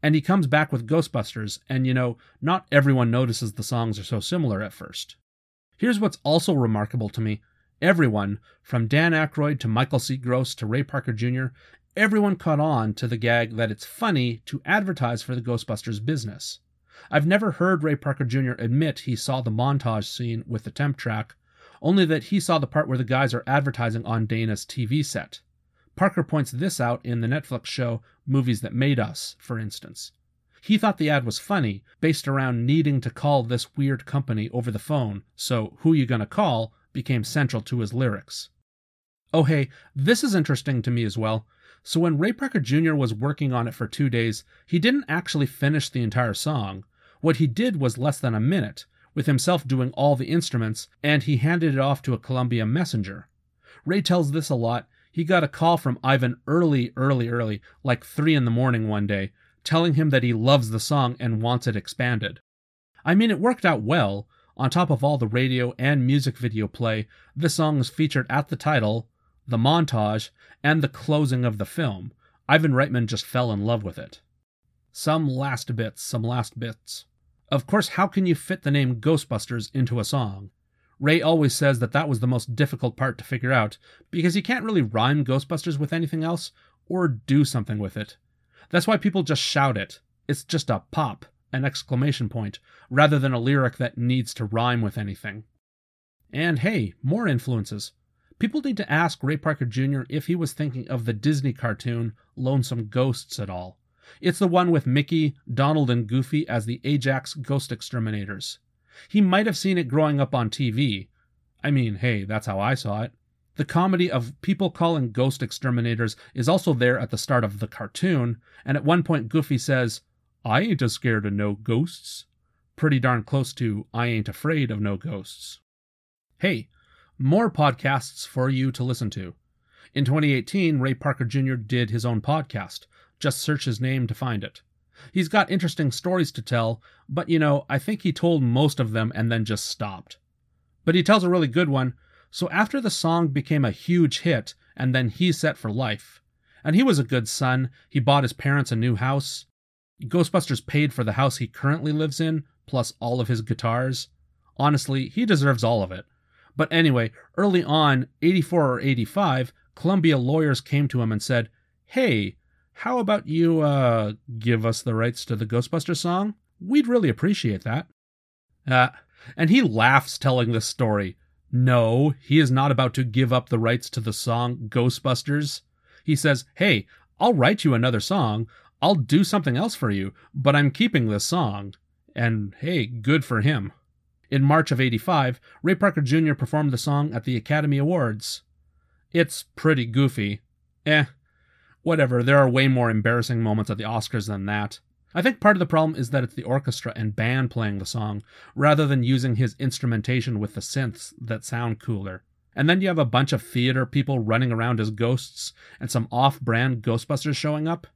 And he comes back with Ghostbusters, and you know, not everyone notices the songs are so similar at first. Here's what's also remarkable to me everyone, from Dan Aykroyd to Michael C. Gross to Ray Parker Jr., everyone caught on to the gag that it's funny to advertise for the Ghostbusters business. I've never heard Ray Parker Jr. admit he saw the montage scene with the temp track, only that he saw the part where the guys are advertising on Dana's TV set. Parker points this out in the Netflix show Movies That Made Us, for instance. He thought the ad was funny, based around needing to call this weird company over the phone, so Who You Gonna Call became central to his lyrics. Oh, hey, this is interesting to me as well. So, when Ray Parker Jr. was working on it for two days, he didn't actually finish the entire song. What he did was less than a minute, with himself doing all the instruments, and he handed it off to a Columbia messenger. Ray tells this a lot. He got a call from Ivan early, early, early, like 3 in the morning one day, telling him that he loves the song and wants it expanded. I mean, it worked out well. On top of all the radio and music video play, this song is featured at the title, the montage, and the closing of the film. Ivan Reitman just fell in love with it. Some last bits, some last bits. Of course, how can you fit the name Ghostbusters into a song? Ray always says that that was the most difficult part to figure out, because you can't really rhyme Ghostbusters with anything else, or do something with it. That's why people just shout it. It's just a pop, an exclamation point, rather than a lyric that needs to rhyme with anything. And hey, more influences. People need to ask Ray Parker Jr. if he was thinking of the Disney cartoon Lonesome Ghosts at all. It's the one with Mickey, Donald, and Goofy as the Ajax Ghost Exterminators. He might have seen it growing up on TV. I mean, hey, that's how I saw it. The comedy of people calling ghost exterminators is also there at the start of the cartoon, and at one point Goofy says, I ain't a scared of no ghosts. Pretty darn close to I ain't afraid of no ghosts. Hey, more podcasts for you to listen to. In 2018, Ray Parker Jr. did his own podcast. Just search his name to find it. He's got interesting stories to tell, but you know, I think he told most of them and then just stopped. But he tells a really good one. So after the song became a huge hit, and then he's set for life. And he was a good son. He bought his parents a new house. Ghostbusters paid for the house he currently lives in, plus all of his guitars. Honestly, he deserves all of it. But anyway, early on, 84 or 85, Columbia lawyers came to him and said, Hey, how about you, uh, give us the rights to the Ghostbusters song? We'd really appreciate that. Uh, and he laughs telling this story. No, he is not about to give up the rights to the song Ghostbusters. He says, Hey, I'll write you another song. I'll do something else for you, but I'm keeping this song. And hey, good for him. In March of 85, Ray Parker Jr. performed the song at the Academy Awards. It's pretty goofy. Eh, whatever, there are way more embarrassing moments at the Oscars than that. I think part of the problem is that it's the orchestra and band playing the song, rather than using his instrumentation with the synths that sound cooler. And then you have a bunch of theater people running around as ghosts, and some off brand Ghostbusters showing up.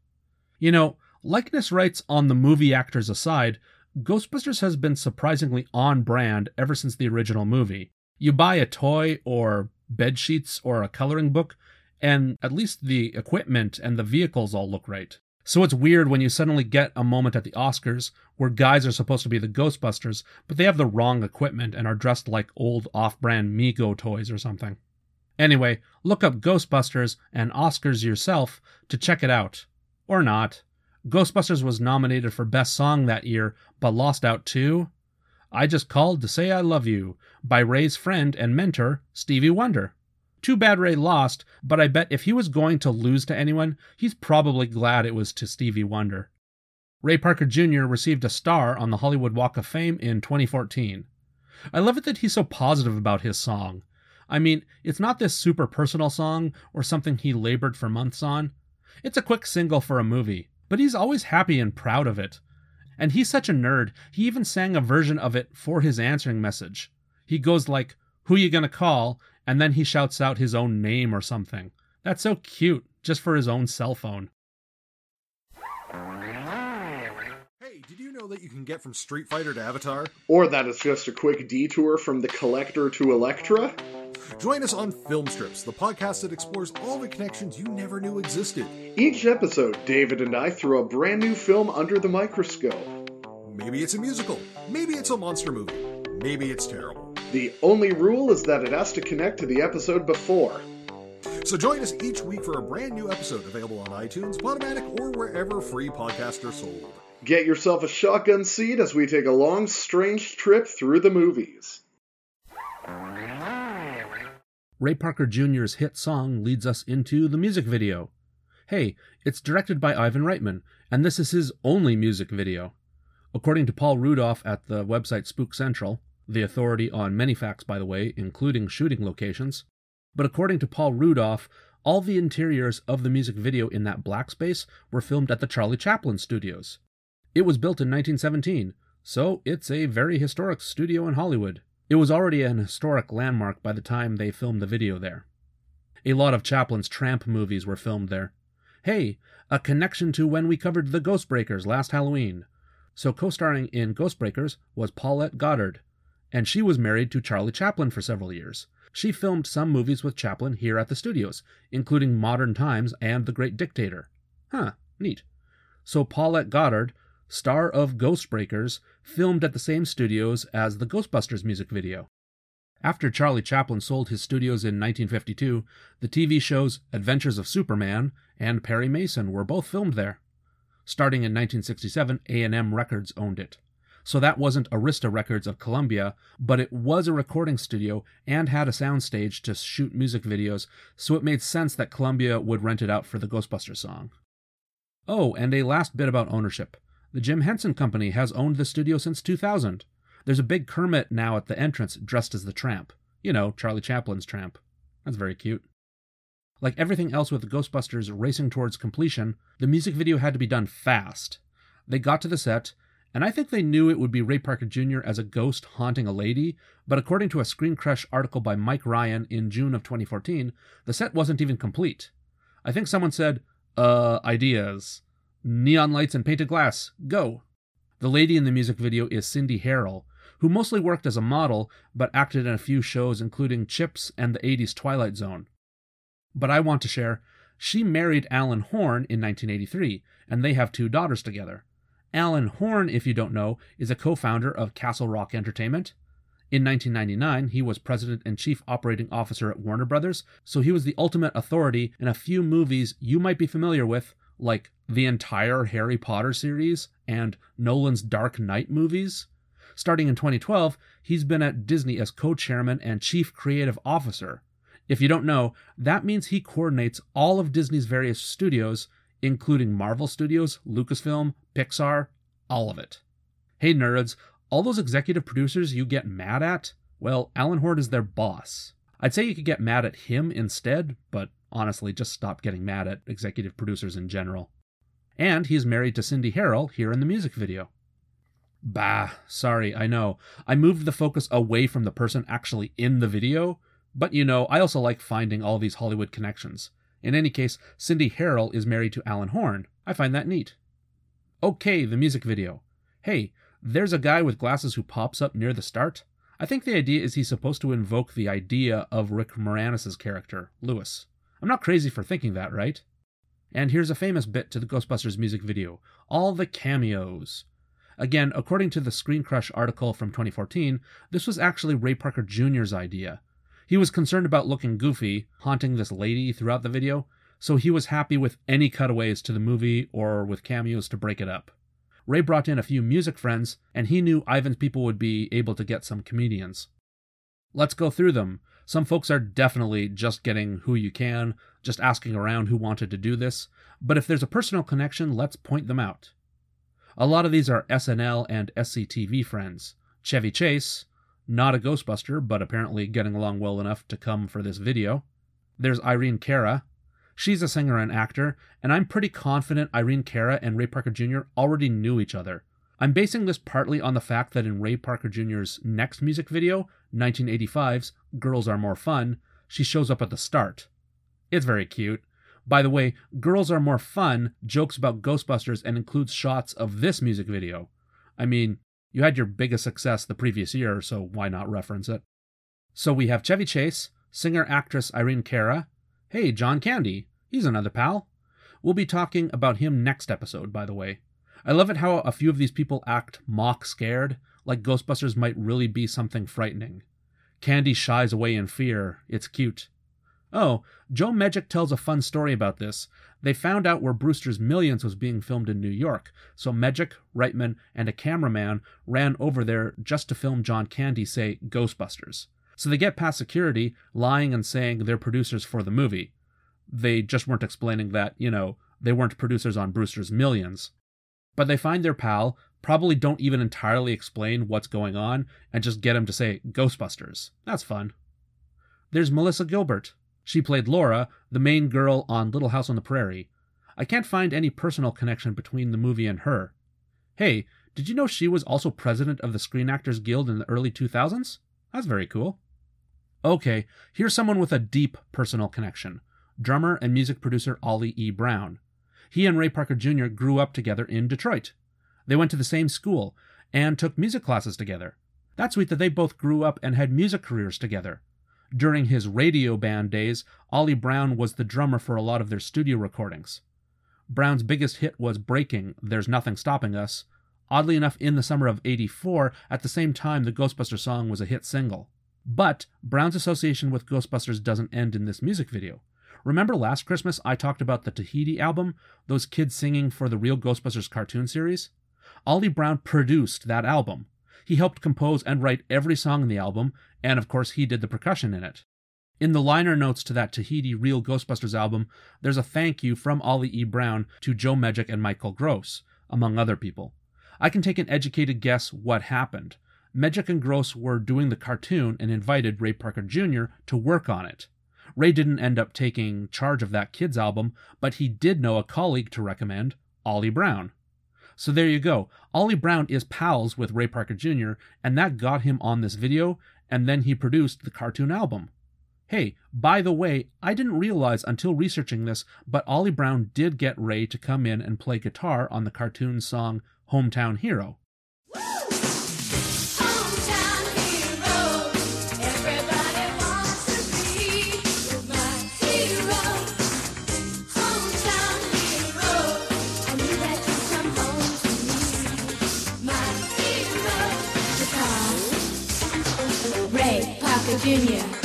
You know, likeness rights on the movie actors aside, Ghostbusters has been surprisingly on brand ever since the original movie. You buy a toy or bed sheets or a coloring book, and at least the equipment and the vehicles all look right. So it's weird when you suddenly get a moment at the Oscars where guys are supposed to be the Ghostbusters, but they have the wrong equipment and are dressed like old off brand Mego toys or something. Anyway, look up Ghostbusters and Oscars yourself to check it out. Or not. Ghostbusters was nominated for Best Song that year, but lost out to I Just Called to Say I Love You by Ray's friend and mentor, Stevie Wonder. Too bad Ray lost, but I bet if he was going to lose to anyone, he's probably glad it was to Stevie Wonder. Ray Parker Jr. received a star on the Hollywood Walk of Fame in 2014. I love it that he's so positive about his song. I mean, it's not this super personal song or something he labored for months on. It's a quick single for a movie, but he's always happy and proud of it. And he's such a nerd, he even sang a version of it for his answering message. He goes like, Who you gonna call? and then he shouts out his own name or something. That's so cute, just for his own cell phone. Hey, did you know that you can get from Street Fighter to Avatar? Or that it's just a quick detour from the collector to Electra? Join us on Film Strips, the podcast that explores all the connections you never knew existed. Each episode, David and I throw a brand new film under the microscope. Maybe it's a musical, maybe it's a monster movie, maybe it's terrible. The only rule is that it has to connect to the episode before. So join us each week for a brand new episode available on iTunes, Podomatic, or wherever free podcasts are sold. Get yourself a shotgun seat as we take a long, strange trip through the movies. Ray Parker Jr.'s hit song leads us into the music video. Hey, it's directed by Ivan Reitman, and this is his only music video. According to Paul Rudoff at the website Spook Central, the authority on many facts, by the way, including shooting locations, but according to Paul Rudoff, all the interiors of the music video in that black space were filmed at the Charlie Chaplin studios. It was built in 1917, so it's a very historic studio in Hollywood. It was already an historic landmark by the time they filmed the video there. A lot of Chaplin's tramp movies were filmed there. Hey, a connection to when we covered The Ghostbreakers last Halloween. So co starring in Ghostbreakers was Paulette Goddard, and she was married to Charlie Chaplin for several years. She filmed some movies with Chaplin here at the studios, including Modern Times and The Great Dictator. Huh, neat. So Paulette Goddard, star of Ghostbreakers, filmed at the same studios as the Ghostbusters music video. After Charlie Chaplin sold his studios in 1952, the TV shows Adventures of Superman and Perry Mason were both filmed there. Starting in 1967, A&M Records owned it. So that wasn't Arista Records of Columbia, but it was a recording studio and had a soundstage to shoot music videos, so it made sense that Columbia would rent it out for the Ghostbusters song. Oh, and a last bit about ownership. The Jim Henson Company has owned the studio since 2000. There's a big Kermit now at the entrance dressed as the tramp. You know, Charlie Chaplin's tramp. That's very cute. Like everything else with Ghostbusters racing towards completion, the music video had to be done fast. They got to the set, and I think they knew it would be Ray Parker Jr. as a ghost haunting a lady, but according to a Screen Crush article by Mike Ryan in June of 2014, the set wasn't even complete. I think someone said, uh, ideas. Neon lights and painted glass, go. The lady in the music video is Cindy Harrell, who mostly worked as a model but acted in a few shows including Chips and the 80s Twilight Zone. But I want to share, she married Alan Horn in 1983, and they have two daughters together. Alan Horn, if you don't know, is a co founder of Castle Rock Entertainment. In 1999, he was president and chief operating officer at Warner Brothers, so he was the ultimate authority in a few movies you might be familiar with, like the entire Harry Potter series and Nolan's Dark Knight movies. Starting in 2012, he's been at Disney as co chairman and chief creative officer. If you don't know, that means he coordinates all of Disney's various studios, including Marvel Studios, Lucasfilm, Pixar, all of it. Hey nerds, all those executive producers you get mad at? Well, Alan Horn is their boss. I'd say you could get mad at him instead, but honestly, just stop getting mad at executive producers in general. And he's married to Cindy Harrell here in the music video. Bah, sorry, I know. I moved the focus away from the person actually in the video, but you know, I also like finding all these Hollywood connections. In any case, Cindy Harrell is married to Alan Horn. I find that neat. Okay, the music video. Hey, there's a guy with glasses who pops up near the start. I think the idea is he's supposed to invoke the idea of Rick Moranis' character, Louis. I'm not crazy for thinking that, right? And here's a famous bit to the Ghostbusters music video all the cameos. Again, according to the Screen Crush article from 2014, this was actually Ray Parker Jr.'s idea. He was concerned about looking goofy, haunting this lady throughout the video, so he was happy with any cutaways to the movie or with cameos to break it up. Ray brought in a few music friends, and he knew Ivan's people would be able to get some comedians. Let's go through them. Some folks are definitely just getting who you can, just asking around who wanted to do this, but if there's a personal connection, let's point them out. A lot of these are SNL and SCTV friends. Chevy Chase, not a Ghostbuster, but apparently getting along well enough to come for this video. There's Irene Cara. She's a singer and actor, and I'm pretty confident Irene Cara and Ray Parker Jr. already knew each other. I'm basing this partly on the fact that in Ray Parker Jr.'s next music video, 1985's Girls Are More Fun, she shows up at the start. It's very cute. By the way, Girls Are More Fun jokes about Ghostbusters and includes shots of this music video. I mean, you had your biggest success the previous year, so why not reference it? So we have Chevy Chase, singer actress Irene Cara. Hey, John Candy. He's another pal. We'll be talking about him next episode, by the way. I love it how a few of these people act mock scared, like Ghostbusters might really be something frightening. Candy shies away in fear. It's cute. Oh, Joe Medjuck tells a fun story about this. They found out where Brewster's Millions was being filmed in New York, so Medjuck, Reitman, and a cameraman ran over there just to film John Candy say Ghostbusters. So they get past security, lying and saying they're producers for the movie. They just weren't explaining that, you know, they weren't producers on Brewster's Millions. But they find their pal, probably don't even entirely explain what's going on, and just get him to say Ghostbusters. That's fun. There's Melissa Gilbert. She played Laura, the main girl on Little House on the Prairie. I can't find any personal connection between the movie and her. Hey, did you know she was also president of the Screen Actors Guild in the early 2000s? That's very cool. Okay, here's someone with a deep personal connection drummer and music producer Ollie E. Brown. He and Ray Parker Jr. grew up together in Detroit. They went to the same school and took music classes together. That's sweet that they both grew up and had music careers together. During his Raydio band days, Ollie Brown was the drummer for a lot of their studio recordings. Brown's biggest hit was Breaking, There's Nothing Stopping Us. Oddly enough, in the summer of 84, at the same time, the Ghostbusters song was a hit single. But Brown's association with Ghostbusters doesn't end in this music video. Remember last Christmas I talked about the Tahiti album, those kids singing for the Real Ghostbusters cartoon series? Ollie Brown produced that album. He helped compose and write every song in the album, and of course, he did the percussion in it. In the liner notes to that Tahiti Real Ghostbusters album, there's a thank you from Ollie E. Brown to Joe Medjuck and Michael Gross, among other people. I can take an educated guess what happened. Medjuck and Gross were doing the cartoon and invited Ray Parker Jr. to work on it. Ray didn't end up taking charge of that kids album, but he did know a colleague to recommend, Ollie Brown. So there you go. Ollie Brown is pals with Ray Parker Jr., and that got him on this video, and then he produced the cartoon album. Hey, by the way, I didn't realize until researching this, but Ollie Brown did get Ray to come in and play guitar on the cartoon song Hometown Hero. Parker Jr. Ray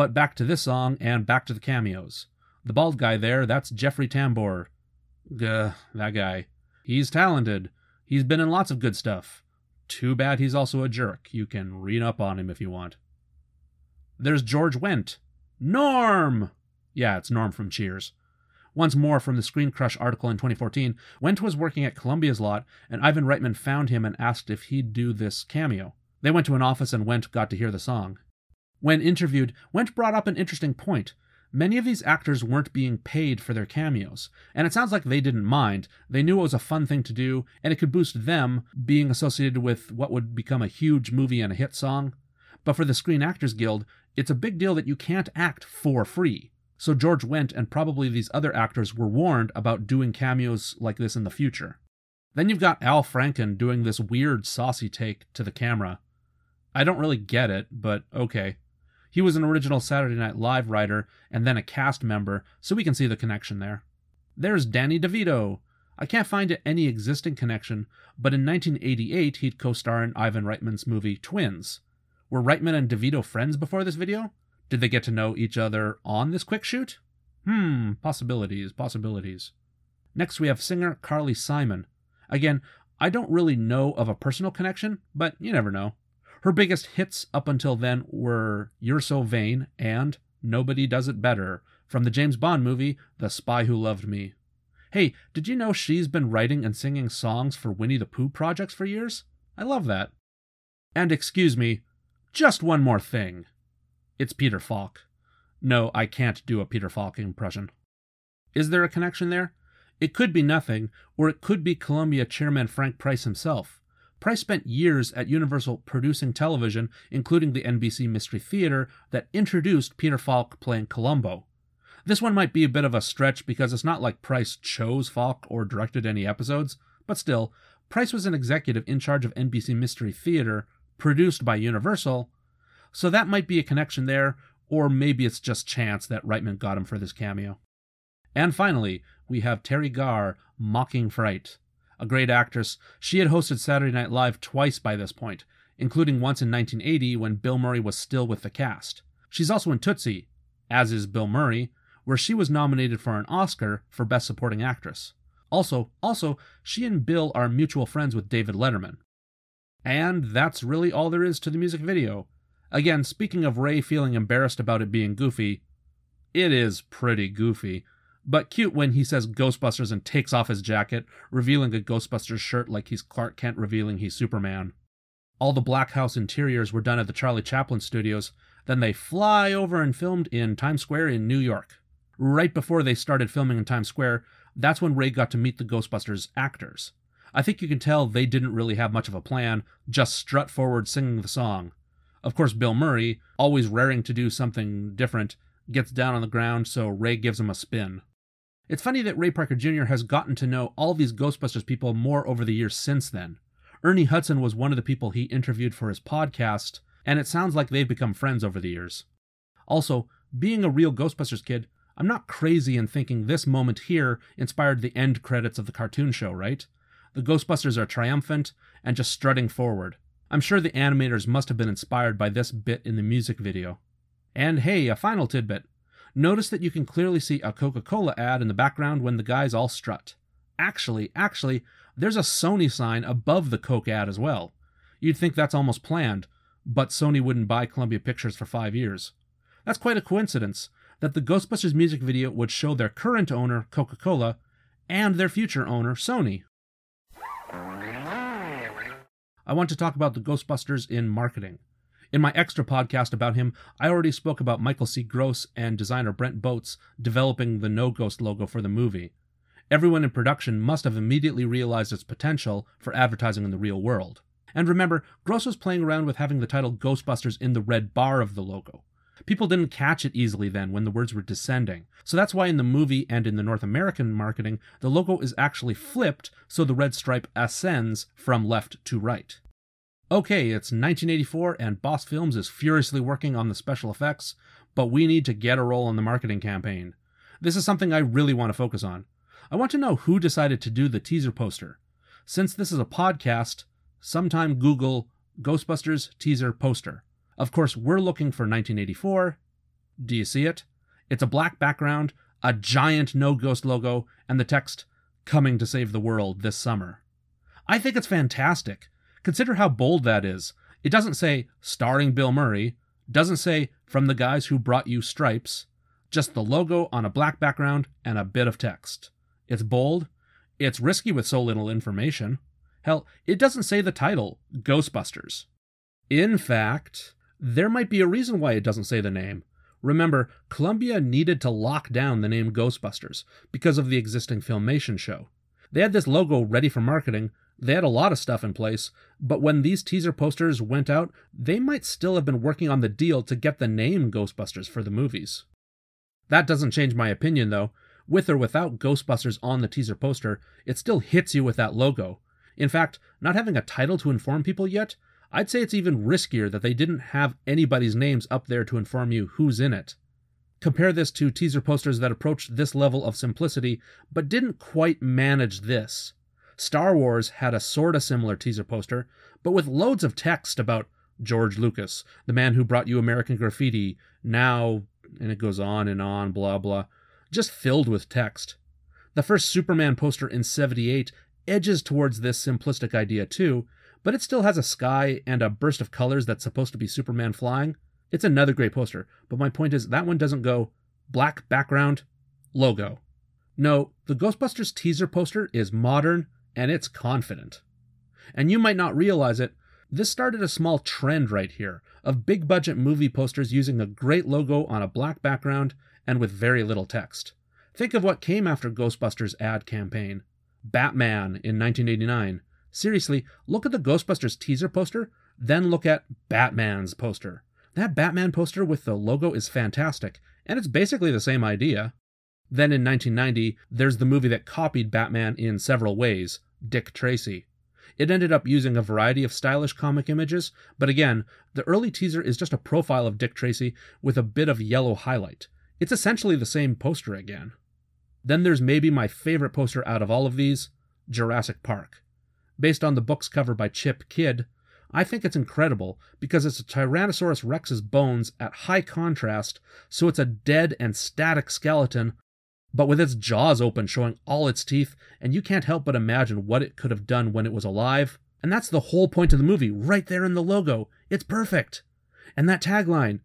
But back to this song and back to the cameos. The bald guy there, that's Jeffrey Tambor. Gah, that guy. He's talented. He's been in lots of good stuff. Too bad he's also a jerk. You can read up on him if you want. There's George Wendt. Norm! Yeah, it's Norm from Cheers. Once more from the Screen Crush article in 2014, Wendt was working at Columbia's lot, and Ivan Reitman found him and asked if he'd do this cameo. They went to an office and Wendt got to hear the song. When interviewed, Wendt brought up an interesting point. Many of these actors weren't being paid for their cameos, and it sounds like they didn't mind. They knew it was a fun thing to do, and it could boost them being associated with what would become a huge movie and a hit song. But for the Screen Actors Guild, it's a big deal that you can't act for free. So George Wendt and probably these other actors were warned about doing cameos like this in the future. Then you've got Al Franken doing this weird saucy take to the camera. I don't really get it, but okay. He was an original Saturday Night Live writer and then a cast member, so we can see the connection there. There's Danny DeVito. I can't find any existing connection, but in 1988 he'd co star in Ivan Reitman's movie Twins. Were Reitman and DeVito friends before this video? Did they get to know each other on this quick shoot? Hmm, possibilities, possibilities. Next, we have singer Carly Simon. Again, I don't really know of a personal connection, but you never know. Her biggest hits up until then were You're So Vain and Nobody Does It Better from the James Bond movie The Spy Who Loved Me. Hey, did you know she's been writing and singing songs for Winnie the Pooh projects for years? I love that. And excuse me, just one more thing. It's Peter Falk. No, I can't do a Peter Falk impression. Is there a connection there? It could be nothing, or it could be Columbia chairman Frank Price himself. Price spent years at Universal producing television, including the NBC Mystery Theater, that introduced Peter Falk playing Columbo. This one might be a bit of a stretch because it's not like Price chose Falk or directed any episodes, but still, Price was an executive in charge of NBC Mystery Theater, produced by Universal, so that might be a connection there, or maybe it's just chance that Reitman got him for this cameo. And finally, we have Teri Garr mocking Fright. A great actress, she had hosted Saturday Night Live twice by this point, including once in 1980 when Bill Murray was still with the cast. She's also in Tootsie, as is Bill Murray, where she was nominated for an Oscar for Best Supporting Actress. Also, also, she and Bill are mutual friends with David Letterman. And that's really all there is to the music video. Again, speaking of Ray feeling embarrassed about it being goofy, it is pretty goofy, but cute when he says Ghostbusters and takes off his jacket, revealing a Ghostbusters shirt like he's Clark Kent revealing he's Superman. All the Black House interiors were done at the Charlie Chaplin studios, then they fly over and filmed in Times Square in New York. Right before they started filming in Times Square, that's when Ray got to meet the Ghostbusters actors. I think you can tell they didn't really have much of a plan, just strut forward singing the song. Of course, Bill Murray, always raring to do something different, gets down on the ground, so Ray gives him a spin. It's funny that Ray Parker Jr. has gotten to know all these Ghostbusters people more over the years since then. Ernie Hudson was one of the people he interviewed for his podcast, and it sounds like they've become friends over the years. Also, being a real Ghostbusters kid, I'm not crazy in thinking this moment here inspired the end credits of the cartoon show, right? The Ghostbusters are triumphant and just strutting forward. I'm sure the animators must have been inspired by this bit in the music video. And hey, a final tidbit. Notice that you can clearly see a Coca Cola ad in the background when the guys all strut. Actually, actually, there's a Sony sign above the Coke ad as well. You'd think that's almost planned, but Sony wouldn't buy Columbia Pictures for five years. That's quite a coincidence that the Ghostbusters music video would show their current owner, Coca Cola, and their future owner, Sony. I want to talk about the Ghostbusters in marketing. In my extra podcast about him, I already spoke about Michael C. Gross and designer Brent Boates developing the No Ghost logo for the movie. Everyone in production must have immediately realized its potential for advertising in the real world. And remember, Gross was playing around with having the title Ghostbusters in the red bar of the logo. People didn't catch it easily then when the words were descending. So that's why in the movie and in the North American marketing, the logo is actually flipped so the red stripe ascends from left to right. Okay, it's 1984 and Boss Films is furiously working on the special effects, but we need to get a roll on the marketing campaign. This is something I really want to focus on. I want to know who decided to do the teaser poster. Since this is a podcast, sometime Google Ghostbusters teaser poster. Of course, we're looking for 1984. Do you see it? It's a black background, a giant no ghost logo, and the text, Coming to Save the World this summer. I think it's fantastic. Consider how bold that is. It doesn't say, starring Bill Murray, doesn't say, from the guys who brought you stripes, just the logo on a black background and a bit of text. It's bold. It's risky with so little information. Hell, it doesn't say the title, Ghostbusters. In fact, there might be a reason why it doesn't say the name. Remember, Columbia needed to lock down the name Ghostbusters because of the existing Filmation show. They had this logo ready for marketing, they had a lot of stuff in place, but when these teaser posters went out, they might still have been working on the deal to get the name Ghostbusters for the movies. That doesn't change my opinion, though. With or without Ghostbusters on the teaser poster, it still hits you with that logo. In fact, not having a title to inform people yet, I'd say it's even riskier that they didn't have anybody's names up there to inform you who's in it. Compare this to teaser posters that approached this level of simplicity, but didn't quite manage this. Star Wars had a sorta similar teaser poster, but with loads of text about George Lucas, the man who brought you American Graffiti, now, and it goes on and on, blah blah, just filled with text. The first Superman poster in 78 edges towards this simplistic idea too, but it still has a sky and a burst of colors that's supposed to be Superman flying. It's another great poster, but my point is that one doesn't go black background, logo. No, the Ghostbusters teaser poster is modern and it's confident. And you might not realize it, this started a small trend right here of big budget movie posters using a great logo on a black background and with very little text. Think of what came after Ghostbusters ad campaign. Batman in 1989. Seriously, look at the Ghostbusters teaser poster, then look at Batman's poster. That Batman poster with the logo is fantastic, and it's basically the same idea. Then in 1990, there's the movie that copied Batman in several ways Dick Tracy. It ended up using a variety of stylish comic images, but again, the early teaser is just a profile of Dick Tracy with a bit of yellow highlight. It's essentially the same poster again. Then there's maybe my favorite poster out of all of these Jurassic Park. Based on the book's cover by Chip Kidd, I think it's incredible because it's a Tyrannosaurus Rex's bones at high contrast, so it's a dead and static skeleton, but with its jaws open showing all its teeth, and you can't help but imagine what it could have done when it was alive. And that's the whole point of the movie, right there in the logo. It's perfect. And that tagline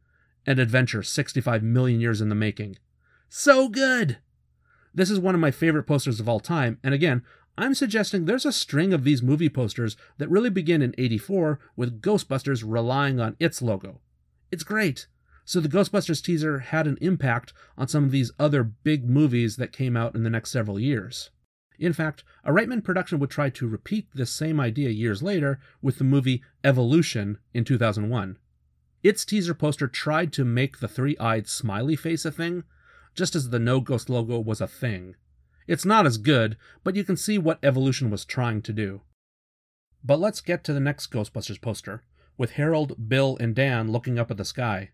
an adventure 65 million years in the making. So good! This is one of my favorite posters of all time, and again, I'm suggesting there's a string of these movie posters that really begin in 84 with Ghostbusters relying on its logo. It's great. So the Ghostbusters teaser had an impact on some of these other big movies that came out in the next several years. In fact, a Reitman production would try to repeat this same idea years later with the movie Evolution in 2001. Its teaser poster tried to make the three eyed smiley face a thing, just as the No Ghost logo was a thing. It's not as good, but you can see what Evolution was trying to do. But let's get to the next Ghostbusters poster, with Harold, Bill, and Dan looking up at the sky.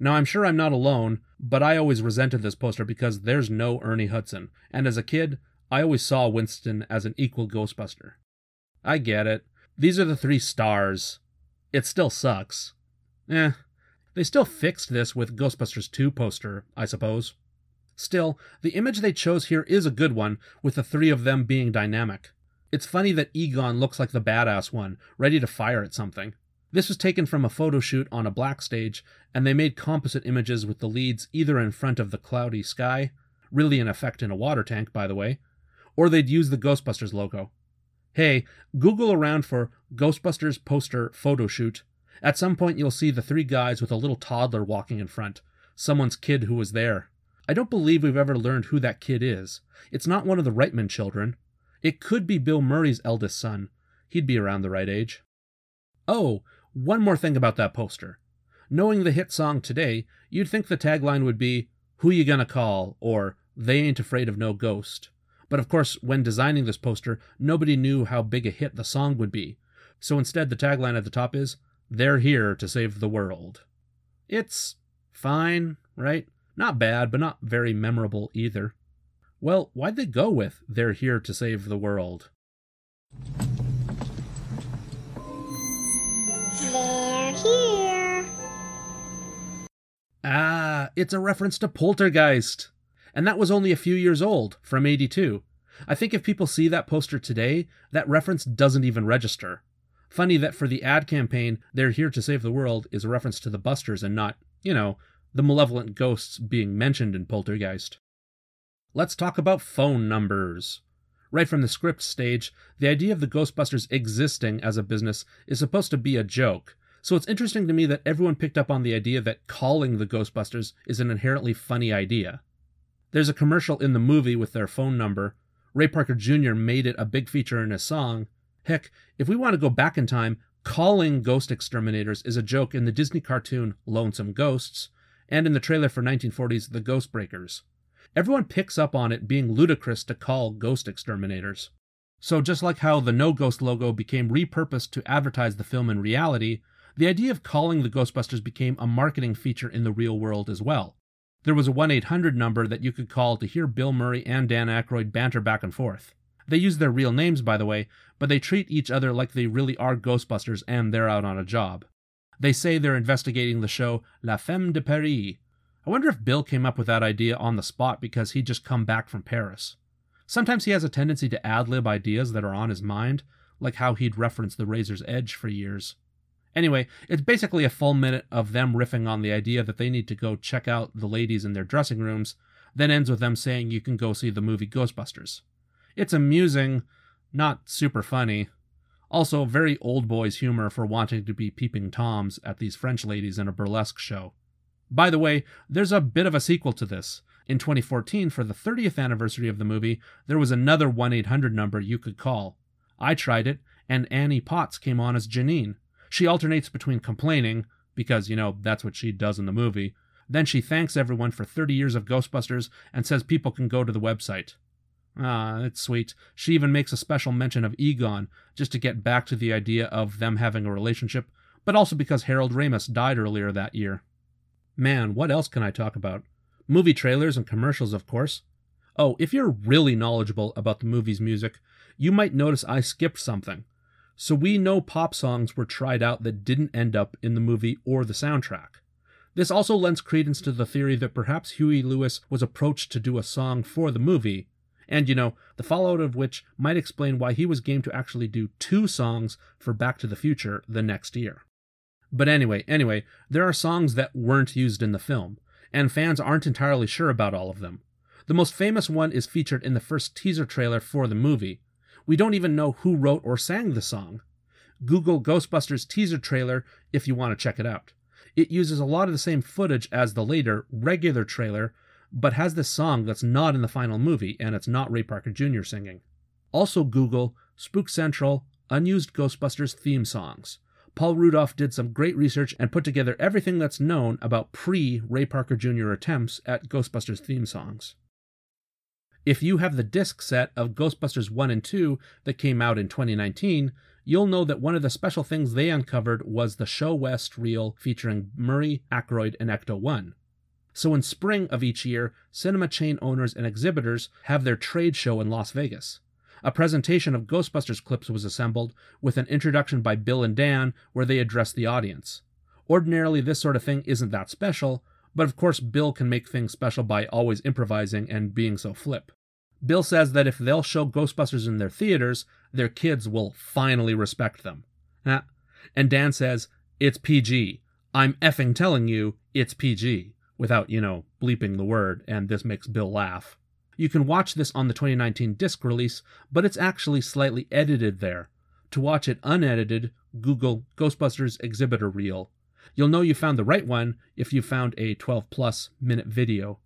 Now, I'm sure I'm not alone, but I always resented this poster because there's no Ernie Hudson, and as a kid, I always saw Winston as an equal Ghostbuster. I get it. These are the three stars. It still sucks. Eh, they still fixed this with Ghostbusters 2 poster, I suppose. Still, the image they chose here is a good one, with the three of them being dynamic. It's funny that Egon looks like the badass one, ready to fire at something. This was taken from a photo shoot on a black stage, and they made composite images with the leads either in front of the cloudy sky, really an effect in a water tank, by the way, or they'd use the Ghostbusters logo. Hey, Google around for Ghostbusters poster photo shoot. At some point, you'll see the three guys with a little toddler walking in front, someone's kid who was there. I don't believe we've ever learned who that kid is. It's not one of the Reitman children. It could be Bill Murray's eldest son. He'd be around the right age. Oh, one more thing about that poster. Knowing the hit song today, you'd think the tagline would be, Who You Gonna Call? or They Ain't Afraid of No Ghost. But of course, when designing this poster, nobody knew how big a hit the song would be. So instead, the tagline at the top is, They're Here to Save the World. It's fine, right? Not bad, but not very memorable either. Well, why'd they go with They're Here to Save the World? Here. Ah, it's a reference to Poltergeist. And that was only a few years old, from 82. I think if people see that poster today, that reference doesn't even register. Funny that for the ad campaign, They're Here to Save the World is a reference to the Busters and not, you know, the malevolent ghosts being mentioned in Poltergeist. Let's talk about phone numbers. Right from the script stage, the idea of the Ghostbusters existing as a business is supposed to be a joke, so it's interesting to me that everyone picked up on the idea that calling the Ghostbusters is an inherently funny idea. There's a commercial in the movie with their phone number. Ray Parker Jr. made it a big feature in his song. Heck, if we want to go back in time, calling ghost exterminators is a joke in the Disney cartoon Lonesome Ghosts, and in the trailer for 1940's The Ghost Breakers. Everyone picks up on it being ludicrous to call ghost exterminators. So, just like how the No Ghost logo became repurposed to advertise the film in reality, the idea of calling the Ghostbusters became a marketing feature in the real world as well. There was a 1 800 number that you could call to hear Bill Murray and Dan Aykroyd banter back and forth. They use their real names, by the way, but they treat each other like they really are Ghostbusters and they're out on a job. They say they're investigating the show La Femme de Paris. I wonder if Bill came up with that idea on the spot because he'd just come back from Paris. Sometimes he has a tendency to ad lib ideas that are on his mind, like how he'd referenced The Razor's Edge for years. Anyway, it's basically a full minute of them riffing on the idea that they need to go check out the ladies in their dressing rooms, then ends with them saying you can go see the movie Ghostbusters. It's amusing, not super funny. Also, very old boys humor for wanting to be peeping toms at these French ladies in a burlesque show. By the way, there's a bit of a sequel to this. In 2014, for the 30th anniversary of the movie, there was another 1 800 number you could call. I tried it, and Annie Potts came on as Janine. She alternates between complaining, because, you know, that's what she does in the movie. Then she thanks everyone for 30 years of Ghostbusters and says people can go to the website. Ah, it's sweet. She even makes a special mention of Egon, just to get back to the idea of them having a relationship, but also because Harold Ramis died earlier that year. Man, what else can I talk about? Movie trailers and commercials, of course. Oh, if you're really knowledgeable about the movie's music, you might notice I skipped something. So we know pop songs were tried out that didn't end up in the movie or the soundtrack. This also lends credence to the theory that perhaps Huey Lewis was approached to do a song for the movie, and you know, the fallout of which might explain why he was game to actually do two songs for Back to the Future the next year. But anyway, anyway, there are songs that weren't used in the film, and fans aren't entirely sure about all of them. The most famous one is featured in the first teaser trailer for the movie. We don't even know who wrote or sang the song. Google Ghostbusters teaser trailer if you want to check it out. It uses a lot of the same footage as the later, regular trailer, but has this song that's not in the final movie, and it's not Ray Parker Jr. singing. Also, Google Spook Central unused Ghostbusters theme songs. Paul Rudoff did some great research and put together everything that's known about pre Ray Parker Jr. attempts at Ghostbusters theme songs. If you have the disc set of Ghostbusters 1 and 2 that came out in 2019, you'll know that one of the special things they uncovered was the ShoWest reel featuring Murray, Aykroyd, and Ecto 1. So in spring of each year, cinema chain owners and exhibitors have their trade show in Las Vegas. A presentation of Ghostbusters clips was assembled with an introduction by Bill and Dan where they addressed the audience. Ordinarily, this sort of thing isn't that special, but of course, Bill can make things special by always improvising and being so flip. Bill says that if they'll show Ghostbusters in their theaters, their kids will finally respect them. And Dan says, It's PG. I'm effing telling you, it's PG, without, you know, bleeping the word, and this makes Bill laugh. You can watch this on the 2019 disc release, but it's actually slightly edited there. To watch it unedited, Google Ghostbusters exhibitor reel. You'll know you found the right one if you found a 12 plus minute video.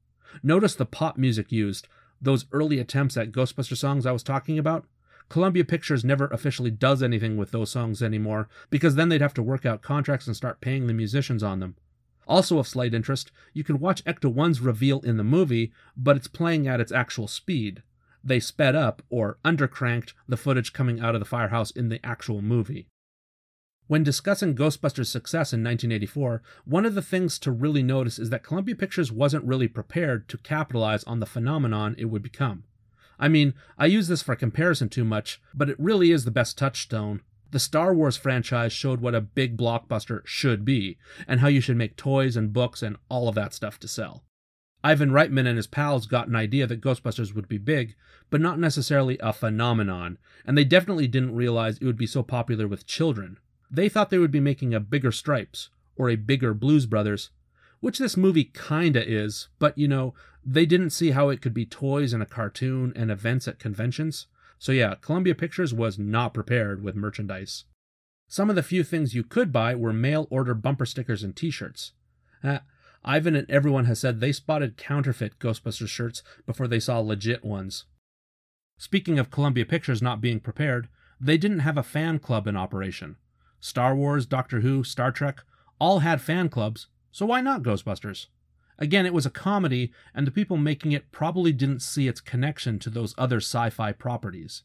Notice the pop music used, those early attempts at Ghostbuster songs I was talking about. Columbia Pictures never officially does anything with those songs anymore because then they'd have to work out contracts and start paying the musicians on them. Also of slight interest, you can watch Ecto 1's reveal in the movie, but it's playing at its actual speed. They sped up, or undercranked, the footage coming out of the firehouse in the actual movie. When discussing Ghostbusters' success in 1984, one of the things to really notice is that Columbia Pictures wasn't really prepared to capitalize on the phenomenon it would become. I mean, I use this for comparison too much, but it really is the best touchstone. The Star Wars franchise showed what a big blockbuster should be, and how you should make toys and books and all of that stuff to sell. Ivan Reitman and his pals got an idea that Ghostbusters would be big, but not necessarily a phenomenon, and they definitely didn't realize it would be so popular with children. They thought they would be making a bigger Stripes, or a bigger Blues Brothers, which this movie kinda is, but you know, they didn't see how it could be toys and a cartoon and events at conventions. So yeah, Columbia Pictures was not prepared with merchandise. Some of the few things you could buy were mail order bumper stickers and t shirts. Uh, Ivan and everyone has said they spotted counterfeit Ghostbusters shirts before they saw legit ones. Speaking of Columbia Pictures not being prepared, they didn't have a fan club in operation. Star Wars, Doctor Who, Star Trek all had fan clubs, so why not Ghostbusters? Again, it was a comedy, and the people making it probably didn't see its connection to those other sci fi properties.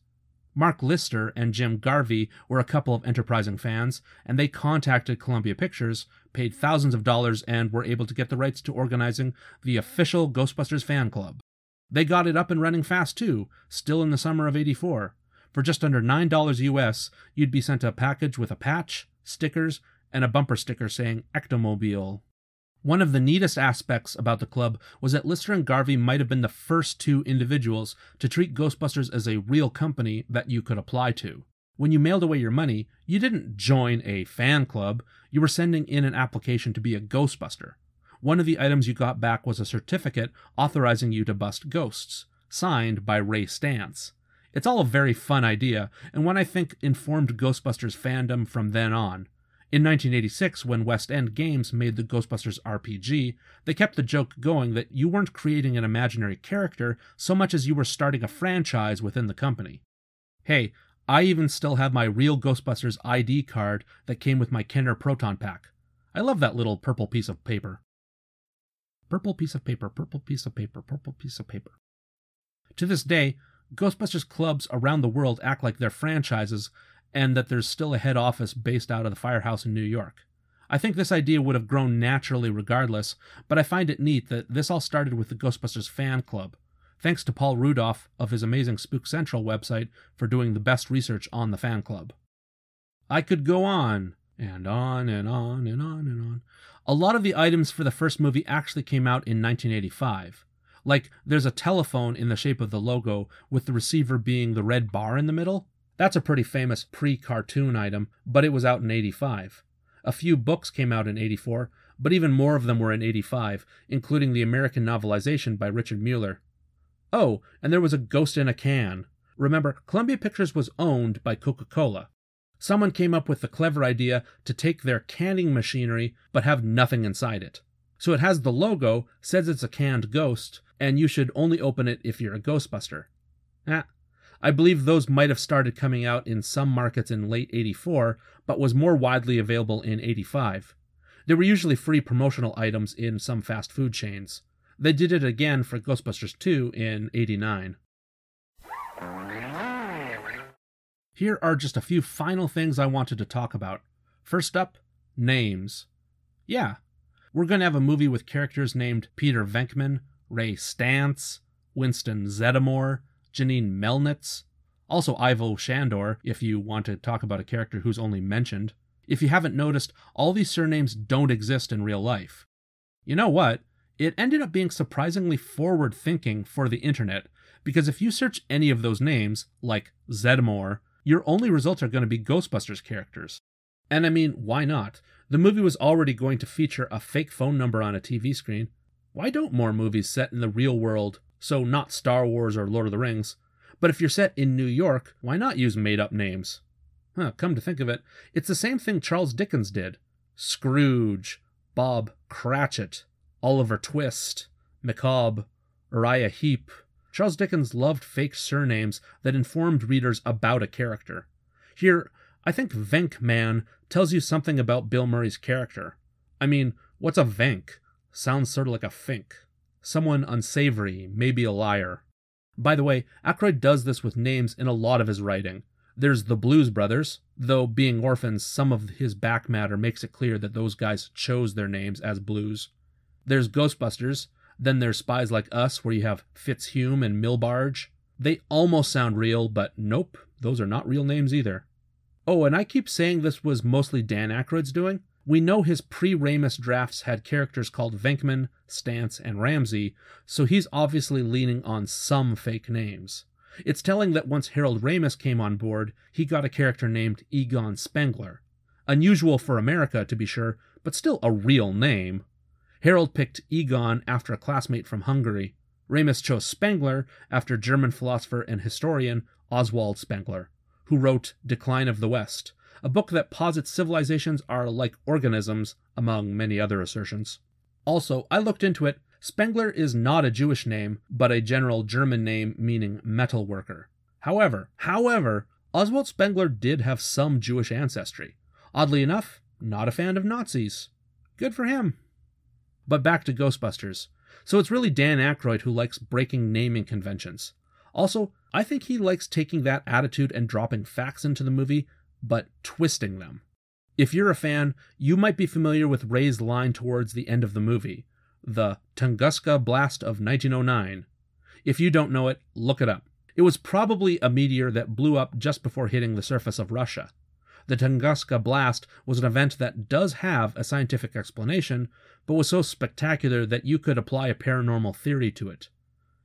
Mark Lister and Jim Garvey were a couple of enterprising fans, and they contacted Columbia Pictures, paid thousands of dollars, and were able to get the rights to organizing the official Ghostbusters fan club. They got it up and running fast too, still in the summer of 84. For just under $9 US, you'd be sent a package with a patch, stickers, and a bumper sticker saying Ectomobile. One of the neatest aspects about the club was that Lister and Garvey might have been the first two individuals to treat Ghostbusters as a real company that you could apply to. When you mailed away your money, you didn't join a fan club, you were sending in an application to be a Ghostbuster. One of the items you got back was a certificate authorizing you to bust ghosts, signed by Ray Stantz. It's all a very fun idea, and one I think informed Ghostbusters fandom from then on. In 1986, when West End Games made the Ghostbusters RPG, they kept the joke going that you weren't creating an imaginary character so much as you were starting a franchise within the company. Hey, I even still have my real Ghostbusters ID card that came with my Kenner Proton Pack. I love that little purple piece of paper. Purple piece of paper, purple piece of paper, purple piece of paper. To this day, Ghostbusters clubs around the world act like they're franchises and that there's still a head office based out of the firehouse in New York. I think this idea would have grown naturally regardless, but I find it neat that this all started with the Ghostbusters fan club. Thanks to Paul Rudoff of his amazing Spook Central website for doing the best research on the fan club. I could go on and on and on and on and on. A lot of the items for the first movie actually came out in 1985. Like, there's a telephone in the shape of the logo, with the receiver being the red bar in the middle. That's a pretty famous pre cartoon item, but it was out in 85. A few books came out in 84, but even more of them were in 85, including the American novelization by Richard Mueller. Oh, and there was a ghost in a can. Remember, Columbia Pictures was owned by Coca Cola. Someone came up with the clever idea to take their canning machinery but have nothing inside it. So it has the logo, says it's a canned ghost, and you should only open it if you're a Ghostbuster. Ah, I believe those might have started coming out in some markets in late 84, but was more widely available in 85. They were usually free promotional items in some fast food chains. They did it again for Ghostbusters 2 in 89. Here are just a few final things I wanted to talk about. First up, names. Yeah, we're going to have a movie with characters named Peter Venkman, Ray Stantz, Winston Zeddemore, Janine Melnitz. Also, Ivo Shandor, if you want to talk about a character who's only mentioned. If you haven't noticed, all these surnames don't exist in real life. You know what? It ended up being surprisingly forward thinking for the internet, because if you search any of those names, like Zeddemore, your only results are going to be Ghostbusters characters. And I mean, why not? The movie was already going to feature a fake phone number on a TV screen. Why don't more movies set in the real world, so not Star Wars or Lord of the Rings, but if you're set in New York, why not use made up names? Huh, come to think of it, it's the same thing Charles Dickens did Scrooge, Bob Cratchit, Oliver Twist, Micawber, Uriah Heep. Charles Dickens loved fake surnames that informed readers about a character. Here, I think Venkman tells you something about Bill Murray's character. I mean, what's a Venk? Sounds sort of like a fink. Someone unsavory, maybe a liar. By the way, Aykroyd does this with names in a lot of his writing. There's the Blues Brothers, though being orphans, some of his back matter makes it clear that those guys chose their names as blues. There's Ghostbusters, then there's Spies Like Us, where you have Fitzhume and Milbarge. They almost sound real, but nope, those are not real names either. Oh, and I keep saying this was mostly Dan Aykroyd's doing. We know his pre Ramis drafts had characters called Venkman, Stantz, and Ramsey, so he's obviously leaning on some fake names. It's telling that once Harold Ramis came on board, he got a character named Egon Spengler. Unusual for America, to be sure, but still a real name. Harold picked Egon after a classmate from Hungary. Ramis chose Spengler after German philosopher and historian Oswald Spengler, who wrote Decline of the West, a book that posits civilizations are like organisms, among many other assertions. Also, I looked into it. Spengler is not a Jewish name, but a general German name meaning metal worker. However, however, Oswald Spengler did have some Jewish ancestry. Oddly enough, not a fan of Nazis. Good for him. But back to Ghostbusters. So it's really Dan Aykroyd who likes breaking naming conventions. Also, I think he likes taking that attitude and dropping facts into the movie, but twisting them. If you're a fan, you might be familiar with Ray's line towards the end of the movie, the Tunguska Blast of 1909. If you don't know it, look it up. It was probably a meteor that blew up just before hitting the surface of Russia. The Tunguska Blast was an event that does have a scientific explanation, but was so spectacular that you could apply a paranormal theory to it.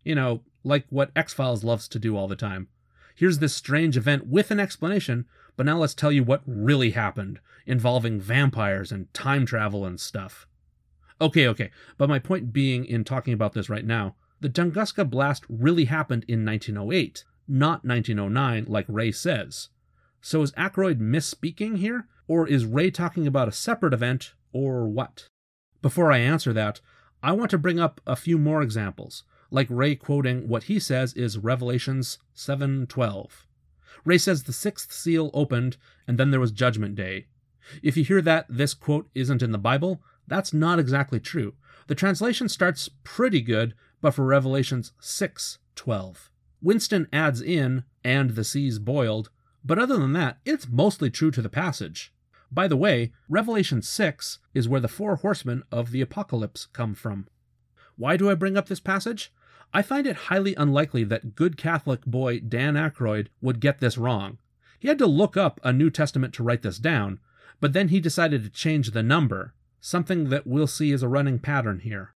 You know, like what X Files loves to do all the time. Here's this strange event with an explanation, but now let's tell you what really happened, involving vampires and time travel and stuff. Okay, okay, but my point being in talking about this right now, the Tunguska blast really happened in 1908, not 1909 like Ray says. So is Aykroyd misspeaking here? Or is Ray talking about a separate event, or what? Before I answer that, I want to bring up a few more examples, like Ray quoting what he says is Revelations 7:12. Ray says the sixth seal opened and then there was judgment day. If you hear that this quote isn't in the Bible, that's not exactly true. The translation starts pretty good, but for Revelations 6:12. Winston adds in and the seas boiled, but other than that, it's mostly true to the passage. By the way, Revelation 6 is where the four horsemen of the apocalypse come from. Why do I bring up this passage? I find it highly unlikely that good Catholic boy Dan Aykroyd would get this wrong. He had to look up a New Testament to write this down, but then he decided to change the number, something that we'll see is a running pattern here.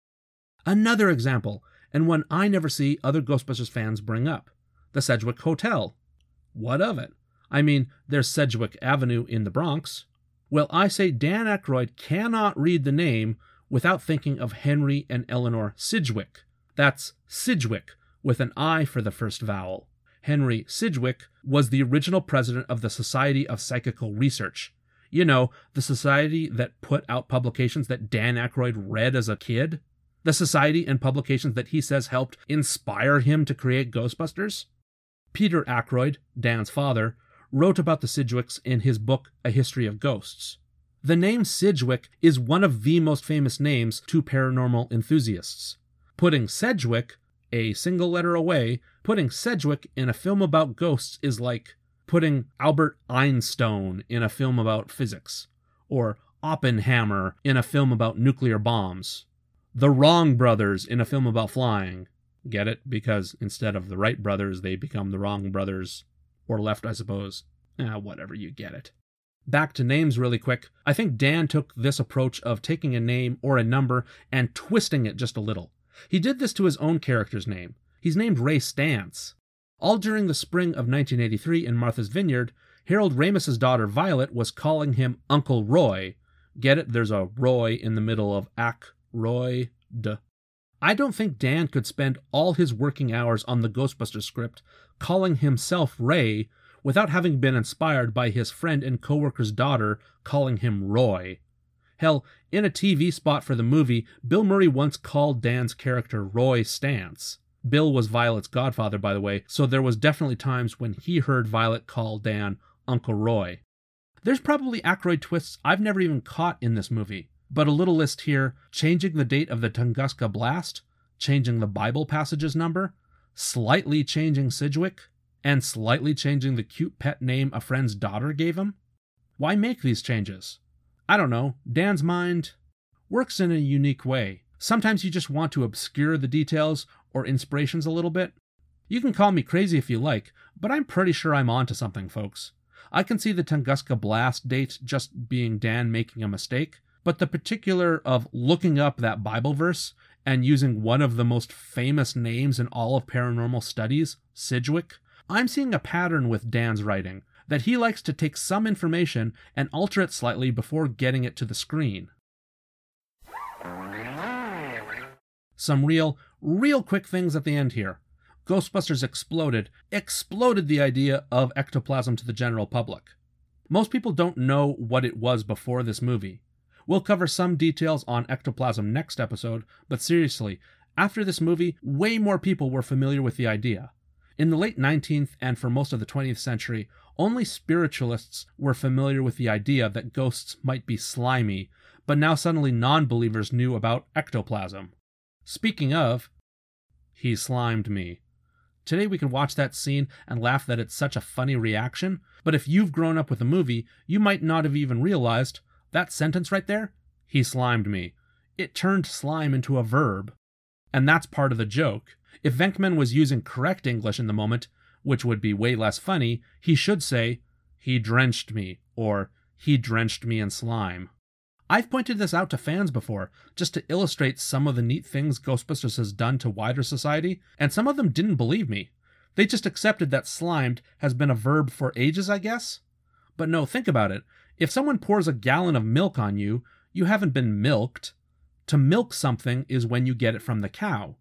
Another example, and one I never see other Ghostbusters fans bring up the Sedgwick Hotel. What of it? I mean, there's Sedgwick Avenue in the Bronx. Well, I say Dan Aykroyd cannot read the name without thinking of Henry and Eleanor Sidgwick. That's Sidgwick, with an I for the first vowel. Henry Sidgwick was the original president of the Society of Psychical Research. You know, the society that put out publications that Dan Aykroyd read as a kid? The society and publications that he says helped inspire him to create Ghostbusters? Peter Aykroyd, Dan's father, wrote about the Sidgwicks in his book A History of Ghosts. The name Sidgwick is one of the most famous names to paranormal enthusiasts. Putting Sedgwick, a single letter away, putting Sedgwick in a film about ghosts is like putting Albert Einstein in a film about physics, or Oppenheimer in a film about nuclear bombs, the Wrong Brothers in a film about flying. Get it? Because instead of the Wright brothers, they become the Wrong brothers. Or left, I suppose. Eh, whatever, you get it. Back to names really quick. I think Dan took this approach of taking a name or a number and twisting it just a little. He did this to his own character's name. He's named Ray Stantz. All during the spring of 1983 in Martha's Vineyard, Harold Ramis's daughter Violet was calling him Uncle Roy. Get it? There's a Roy in the middle of Ac Roy D. I don't think Dan could spend all his working hours on the Ghostbuster script calling himself Ray without having been inspired by his friend and coworker's daughter calling him Roy. Hell, in a TV spot for the movie, Bill Murray once called Dan's character Roy Stantz. Bill was Violet's godfather, by the way, so there was definitely times when he heard Violet call Dan Uncle Roy. There's probably Aykroyd twists I've never even caught in this movie, but a little list here changing the date of the Tunguska blast, changing the Bible passages number, slightly changing Sidgwick, and slightly changing the cute pet name a friend's daughter gave him? Why make these changes? I don't know. Dan's mind works in a unique way. Sometimes you just want to obscure the details or inspirations a little bit. You can call me crazy if you like, but I'm pretty sure I'm onto something, folks. I can see the Tunguska blast date just being Dan making a mistake, but the particular of looking up that Bible verse and using one of the most famous names in all of paranormal studies, Sidgwick, I'm seeing a pattern with Dan's writing that he likes to take some information and alter it slightly before getting it to the screen. Some real, real quick things at the end here. Ghostbusters exploded, exploded the idea of ectoplasm to the general public. Most people don't know what it was before this movie. We'll cover some details on ectoplasm next episode, but seriously, after this movie, way more people were familiar with the idea. In the late 19th and for most of the 20th century, only spiritualists were familiar with the idea that ghosts might be slimy, but now suddenly non believers knew about ectoplasm. Speaking of, he slimed me. Today we can watch that scene and laugh that it's such a funny reaction, but if you've grown up with the movie, you might not have even realized that sentence right there, he slimed me. It turned slime into a verb. And that's part of the joke. If Venkman was using correct English in the moment, which would be way less funny, he should say, he drenched me, or he drenched me in slime. I've pointed this out to fans before, just to illustrate some of the neat things Ghostbusters has done to wider society, and some of them didn't believe me. They just accepted that slimed has been a verb for ages, I guess? But no, think about it. If someone pours a gallon of milk on you, you haven't been milked. To milk something is when you get it from the cow.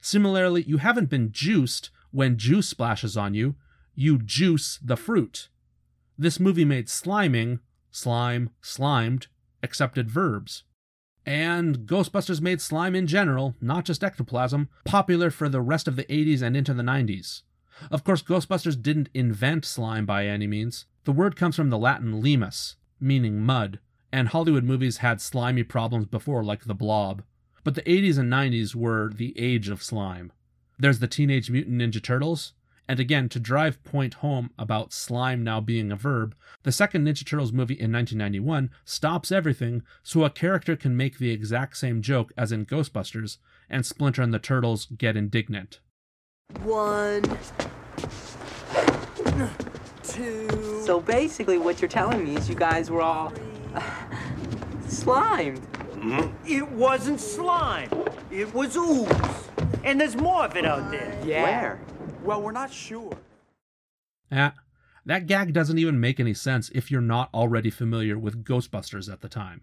Similarly, you haven't been juiced when juice splashes on you, you juice the fruit. This movie made sliming, slime, slimed, accepted verbs. And Ghostbusters made slime in general, not just ectoplasm, popular for the rest of the 80s and into the 90s. Of course, Ghostbusters didn't invent slime by any means. The word comes from the Latin limus, meaning mud, and Hollywood movies had slimy problems before, like The Blob. But the 80s and 90s were the age of slime. There's the Teenage Mutant Ninja Turtles, and again, to drive point home about slime now being a verb, the second Ninja Turtles movie in 1991 stops everything so a character can make the exact same joke as in Ghostbusters, and Splinter and the Turtles get indignant. One, two. So basically, what you're telling me is you guys were all slimed. It wasn't slime. It was ooze. And there's more of it out there. Where? Well, we're not sure. Ah, that gag doesn't even make any sense if you're not already familiar with Ghostbusters at the time.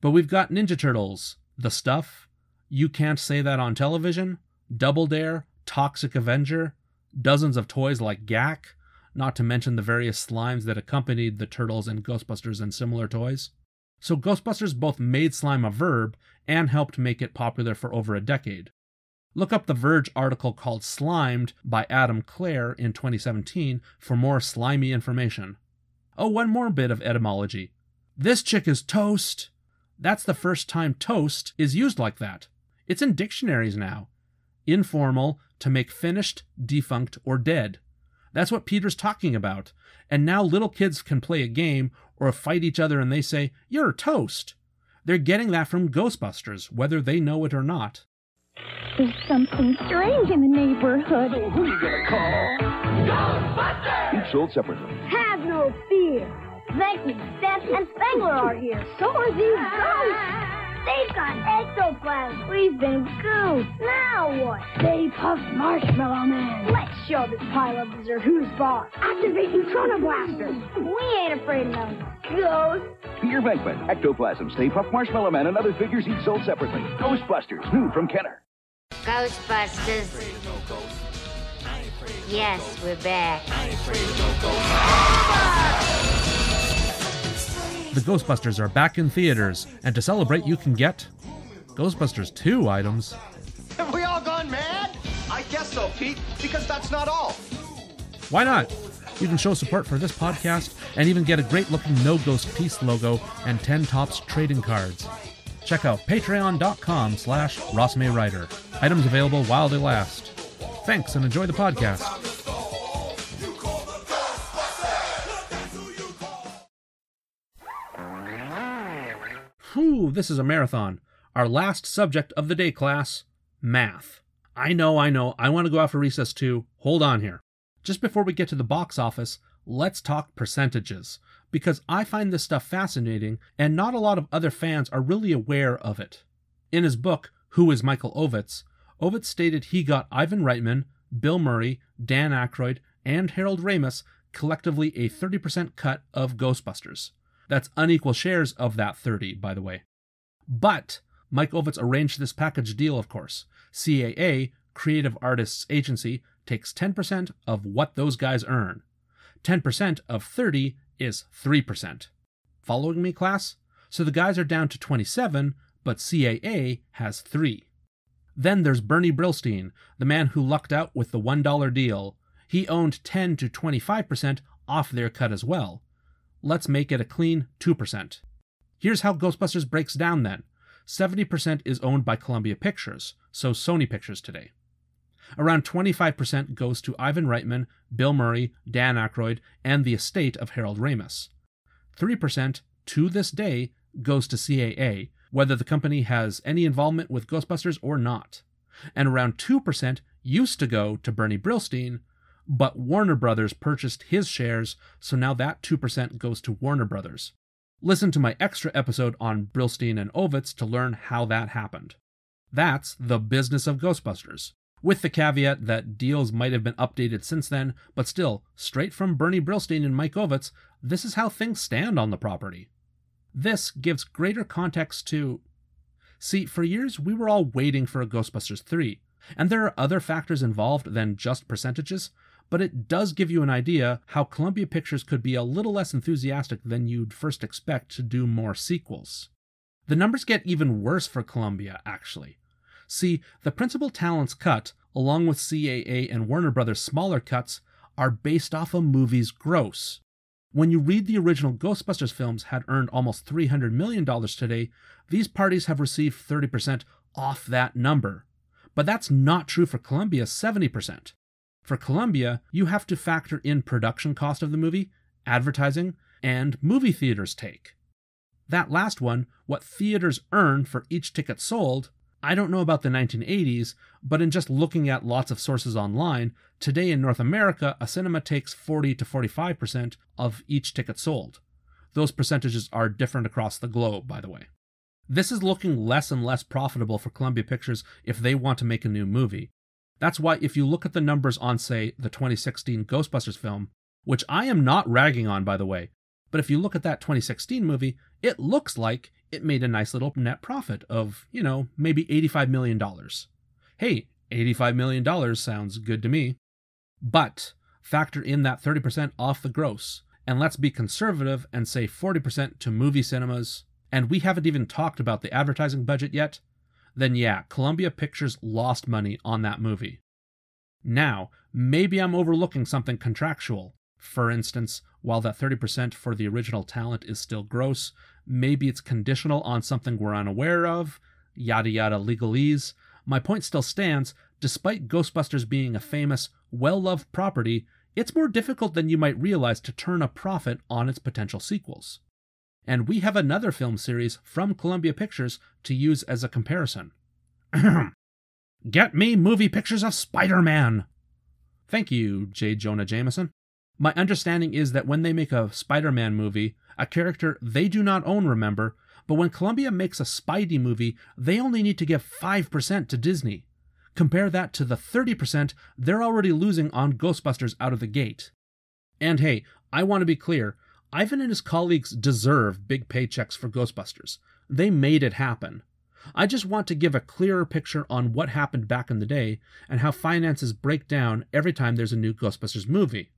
But we've got Ninja Turtles, The Stuff, You Can't Say That on Television, Double Dare, Toxic Avenger, dozens of toys like Gak, not to mention the various slimes that accompanied the Turtles and Ghostbusters and similar toys. So Ghostbusters both made slime a verb and helped make it popular for over a decade. Look up the Verge article called Slimed by Adam Clare in 2017 for more slimy information. Oh, one more bit of etymology. This chick is toast. That's the first time toast is used like that. It's in dictionaries now. Informal, to make finished, defunct, or dead. That's what Peter's talking about. And now little kids can play a game or fight each other and they say, You're toast. They're getting that from Ghostbusters, whether they know it or not. There's something strange in the neighborhood. So who are you gonna call? Ghostbusters! Each sold separately. Have no fear. Thank me, Seth and Spengler are here. So are these ghosts. They've got ectoplasm. We've been gooped. Now what? Stay Puft Marshmallow Man. Let's show this pile of dessert who's boss. Activate Neutrona Blasters. We ain't afraid of them ghosts. Peter Venkman, Ectoplasm, Stay Puft Marshmallow Man, and other figures each sold separately. Ghostbusters, new from Kenner. Ghostbusters. Yes, we're back. The Ghostbusters are back in theaters, and to celebrate, you can get Ghostbusters 2 items. Have we all gone mad? I guess so, Pete, because that's not all. Why not? You can show support for this podcast and even get a great looking No Ghost Peace logo and 10 Topps trading cards. Check out patreon.com slash rossmayrider. Items available while they last. Thanks and enjoy the podcast. This is a marathon. Our last subject of the day class math. I know, I know, I want to go out for recess too. Hold on here. Just before we get to the box office, let's talk percentages, because I find this stuff fascinating and not a lot of other fans are really aware of it. In his book, Who is Michael Ovitz? Ovitz stated he got Ivan Reitman, Bill Murray, Dan Aykroyd, and Harold Ramis collectively a 30% cut of Ghostbusters. That's unequal shares of that 30, by the way. But Mike Ovitz arranged this package deal, of course. CAA, Creative Artists Agency, takes 10% of what those guys earn. 10% of 30 is 3%. Following me, class? So the guys are down to 27, but CAA has 3. Then there's Bernie Brillstein, the man who lucked out with the $1 deal. He owned 10 to 25% off their cut as well. Let's make it a clean 2%. Here's how Ghostbusters breaks down then 70% is owned by Columbia Pictures, so Sony Pictures today. Around 25% goes to Ivan Reitman, Bill Murray, Dan Aykroyd, and the estate of Harold Ramis. 3% to this day goes to CAA, whether the company has any involvement with Ghostbusters or not. And around 2% used to go to Bernie Brillstein, but Warner Brothers purchased his shares, so now that 2% goes to Warner Brothers. Listen to my extra episode on Brillstein and Ovitz to learn how that happened. That's the business of Ghostbusters, with the caveat that deals might have been updated since then, but still, straight from Bernie Brillstein and Mike Ovitz, this is how things stand on the property. This gives greater context to. See, for years we were all waiting for a Ghostbusters 3, and there are other factors involved than just percentages, but it does give you an idea how Columbia Pictures could be a little less enthusiastic than you'd first expect to do more sequels. The numbers get even worse for Columbia, actually. See, the principal talents cut, along with CAA and Warner Brothers' smaller cuts, are based off a movie's gross. When you read the original Ghostbusters films had earned almost $300 million today, these parties have received 30% off that number. But that's not true for Columbia's 70%. For Columbia, you have to factor in production cost of the movie, advertising, and movie theaters take. That last one, what theaters earn for each ticket sold, I don't know about the 1980s, but in just looking at lots of sources online, today in North America, a cinema takes 40 to 45% of each ticket sold. Those percentages are different across the globe, by the way. This is looking less and less profitable for Columbia Pictures if they want to make a new movie. That's why, if you look at the numbers on, say, the 2016 Ghostbusters film, which I am not ragging on, by the way, but if you look at that 2016 movie, it looks like it made a nice little net profit of, you know, maybe $85 million. Hey, $85 million sounds good to me. But factor in that 30% off the gross, and let's be conservative and say 40% to movie cinemas, and we haven't even talked about the advertising budget yet, then yeah, Columbia Pictures lost money on that movie. Now, maybe I'm overlooking something contractual. For instance, while that 30% for the original talent is still gross, maybe it's conditional on something we're unaware of, yada yada legalese. My point still stands despite Ghostbusters being a famous, well loved property, it's more difficult than you might realize to turn a profit on its potential sequels. And we have another film series from Columbia Pictures to use as a comparison. Get me movie pictures of Spider Man! Thank you, J. Jonah Jameson. My understanding is that when they make a Spider Man movie, a character they do not own, remember, but when Columbia makes a Spidey movie, they only need to give 5% to Disney. Compare that to the 30% they're already losing on Ghostbusters out of the gate. And hey, I want to be clear Ivan and his colleagues deserve big paychecks for Ghostbusters. They made it happen. I just want to give a clearer picture on what happened back in the day and how finances break down every time there's a new Ghostbusters movie.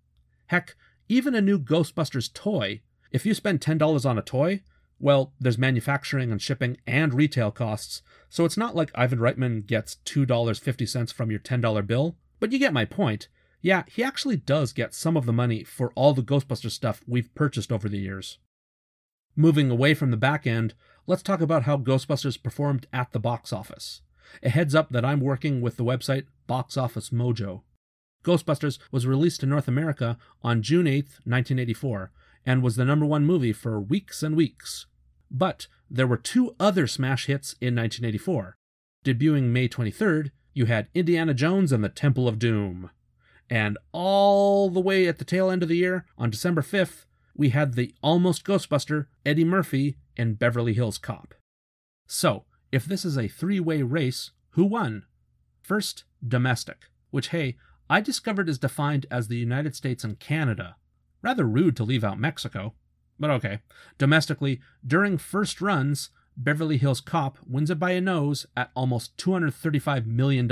Heck, even a new Ghostbusters toy, if you spend $10 on a toy, well, there's manufacturing and shipping and retail costs, so it's not like Ivan Reitman gets $2.50 from your $10 bill, but you get my point. Yeah, he actually does get some of the money for all the Ghostbusters stuff we've purchased over the years. Moving away from the back end, let's talk about how Ghostbusters performed at the box office. A heads up that I'm working with the website Box Office Mojo. Ghostbusters was released in North America on June 8, 1984, and was the number one movie for weeks and weeks. But there were two other smash hits in 1984. Debuting May 23rd, you had Indiana Jones and the Temple of Doom. And all the way at the tail end of the year, on December 5th, we had the almost Ghostbuster, Eddie Murphy, in Beverly Hills Cop. So, if this is a three way race, who won? First, domestic, which, hey, I discovered is defined as the United States and Canada. Rather rude to leave out Mexico. But okay. Domestically, during first runs, Beverly Hills Cop wins it by a nose at almost $235 million.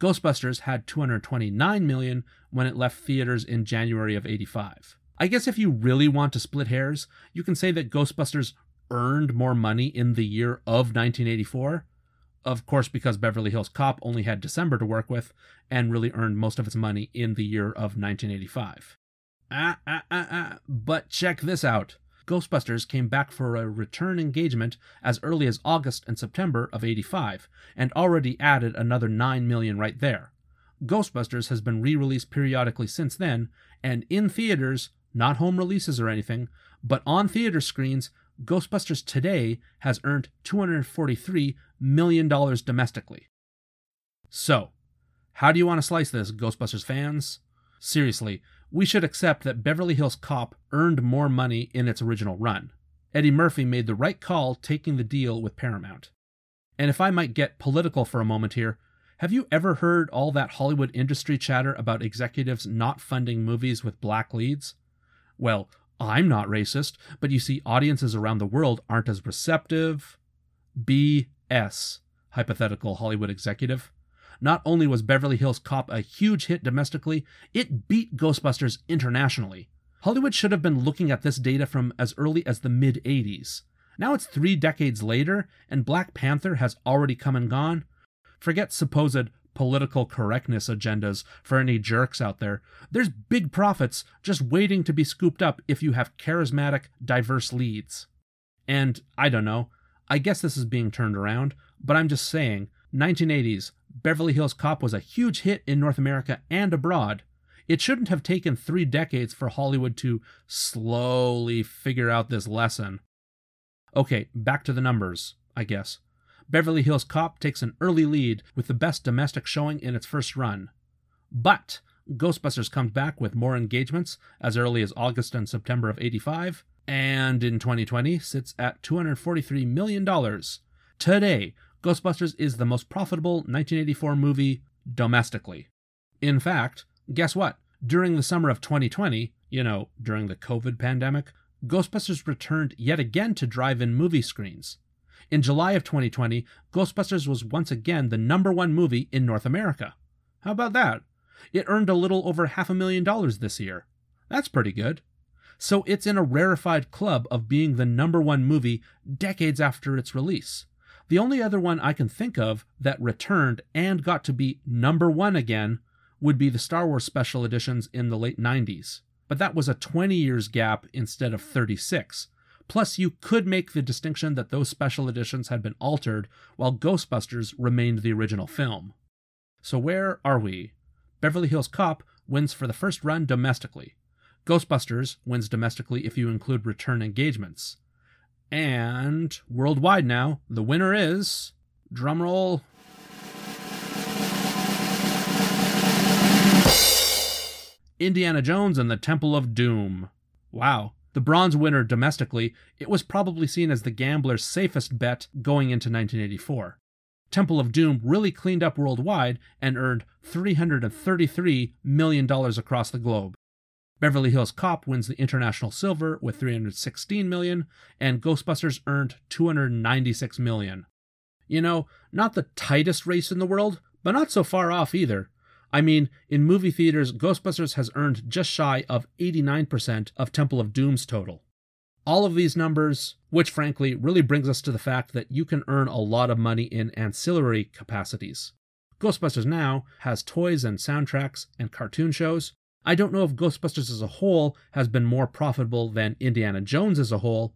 Ghostbusters had 229 million when it left theaters in January of 85. I guess if you really want to split hairs, you can say that Ghostbusters earned more money in the year of 1984. Of course, because Beverly Hills Cop only had December to work with and really earned most of its money in the year of 1985. Ah, ah, ah, ah. But check this out. Ghostbusters came back for a return engagement as early as August and September of 85 and already added another 9 million right there. Ghostbusters has been re-released periodically since then and in theaters, not home releases or anything, but on theater screens, Ghostbusters today has earned $243 million domestically. So, how do you want to slice this, Ghostbusters fans? Seriously, we should accept that Beverly Hills Cop earned more money in its original run. Eddie Murphy made the right call taking the deal with Paramount. And if I might get political for a moment here, have you ever heard all that Hollywood industry chatter about executives not funding movies with black leads? Well, I'm not racist, but you see, audiences around the world aren't as receptive. BS, hypothetical Hollywood executive. Not only was Beverly Hills Cop a huge hit domestically, it beat Ghostbusters internationally. Hollywood should have been looking at this data from as early as the mid 80s. Now it's three decades later, and Black Panther has already come and gone. Forget supposed political correctness agendas for any jerks out there. There's big profits just waiting to be scooped up if you have charismatic, diverse leads. And I don't know, I guess this is being turned around, but I'm just saying, 1980s, Beverly Hills Cop was a huge hit in North America and abroad. It shouldn't have taken three decades for Hollywood to slowly figure out this lesson. Okay, back to the numbers, I guess. Beverly Hills Cop takes an early lead with the best domestic showing in its first run. But Ghostbusters comes back with more engagements as early as August and September of 85, and in 2020 sits at $243 million. Today, Ghostbusters is the most profitable 1984 movie domestically. In fact, guess what? During the summer of 2020, you know, during the COVID pandemic, Ghostbusters returned yet again to drive in movie screens. In July of 2020, Ghostbusters was once again the number one movie in North America. How about that? It earned a little over half a million dollars this year. That's pretty good. So it's in a rarefied club of being the number one movie decades after its release. The only other one I can think of that returned and got to be number one again would be the Star Wars special editions in the late 90s. But that was a 20 years gap instead of 36. Plus, you could make the distinction that those special editions had been altered while Ghostbusters remained the original film. So, where are we? Beverly Hills Cop wins for the first run domestically. Ghostbusters wins domestically if you include return engagements. And worldwide now, the winner is drumroll. Indiana Jones and the Temple of Doom. Wow. The bronze winner domestically, it was probably seen as the gambler's safest bet going into 1984. Temple of Doom really cleaned up worldwide and earned $333 million across the globe. Beverly Hills Cop wins the international silver with 316 million and Ghostbusters earned 296 million. You know, not the tightest race in the world, but not so far off either. I mean, in movie theaters, Ghostbusters has earned just shy of 89% of Temple of Doom's total. All of these numbers, which frankly really brings us to the fact that you can earn a lot of money in ancillary capacities. Ghostbusters Now has toys and soundtracks and cartoon shows. I don't know if Ghostbusters as a whole has been more profitable than Indiana Jones as a whole,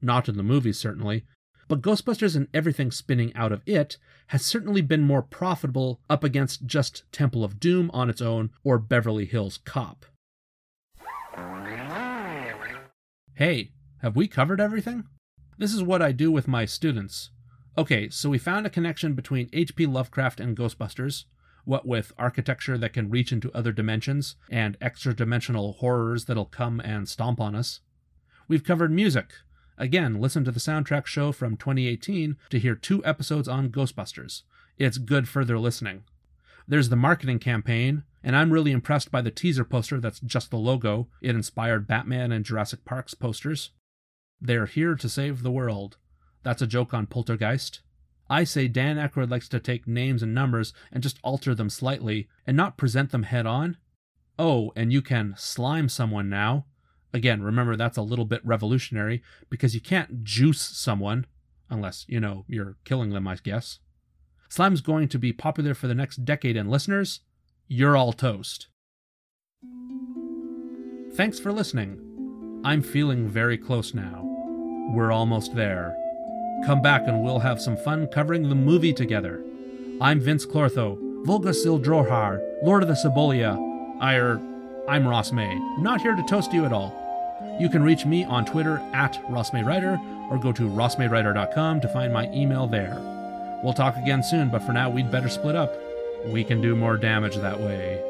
not in the movies certainly, but Ghostbusters and everything spinning out of it has certainly been more profitable up against just Temple of Doom on its own or Beverly Hills Cop. Hey, have we covered everything? This is what I do with my students. Okay, so we found a connection between H.P. Lovecraft and Ghostbusters, what with architecture that can reach into other dimensions and extra dimensional horrors that'll come and stomp on us. We've covered music. Again, listen to the soundtrack show from 2018 to hear two episodes on Ghostbusters. It's good for further listening. There's the marketing campaign, and I'm really impressed by the teaser poster that's just the logo. It inspired Batman and Jurassic Park's posters. They're here to save the world. That's a joke on Poltergeist. I say Dan Aykroyd likes to take names and numbers and just alter them slightly and not present them head on. Oh, and you can slime someone now. Again, remember that's a little bit revolutionary because you can't juice someone, unless, you know, you're killing them, I guess. Slime's going to be popular for the next decade, and listeners, you're all toast. Thanks for listening. I'm feeling very close now. We're almost there. Come back and we'll have some fun covering the movie together. I'm Vinz Clortho, Volguus Zildrohar, Lord of the Sebouillia. I, I'm Ross May, not here to toast you at all. You can reach me on Twitter at RossMayWriter or go to rossmaywriter.com to find my email there. We'll talk again soon, but for now, we'd better split up. We can do more damage that way.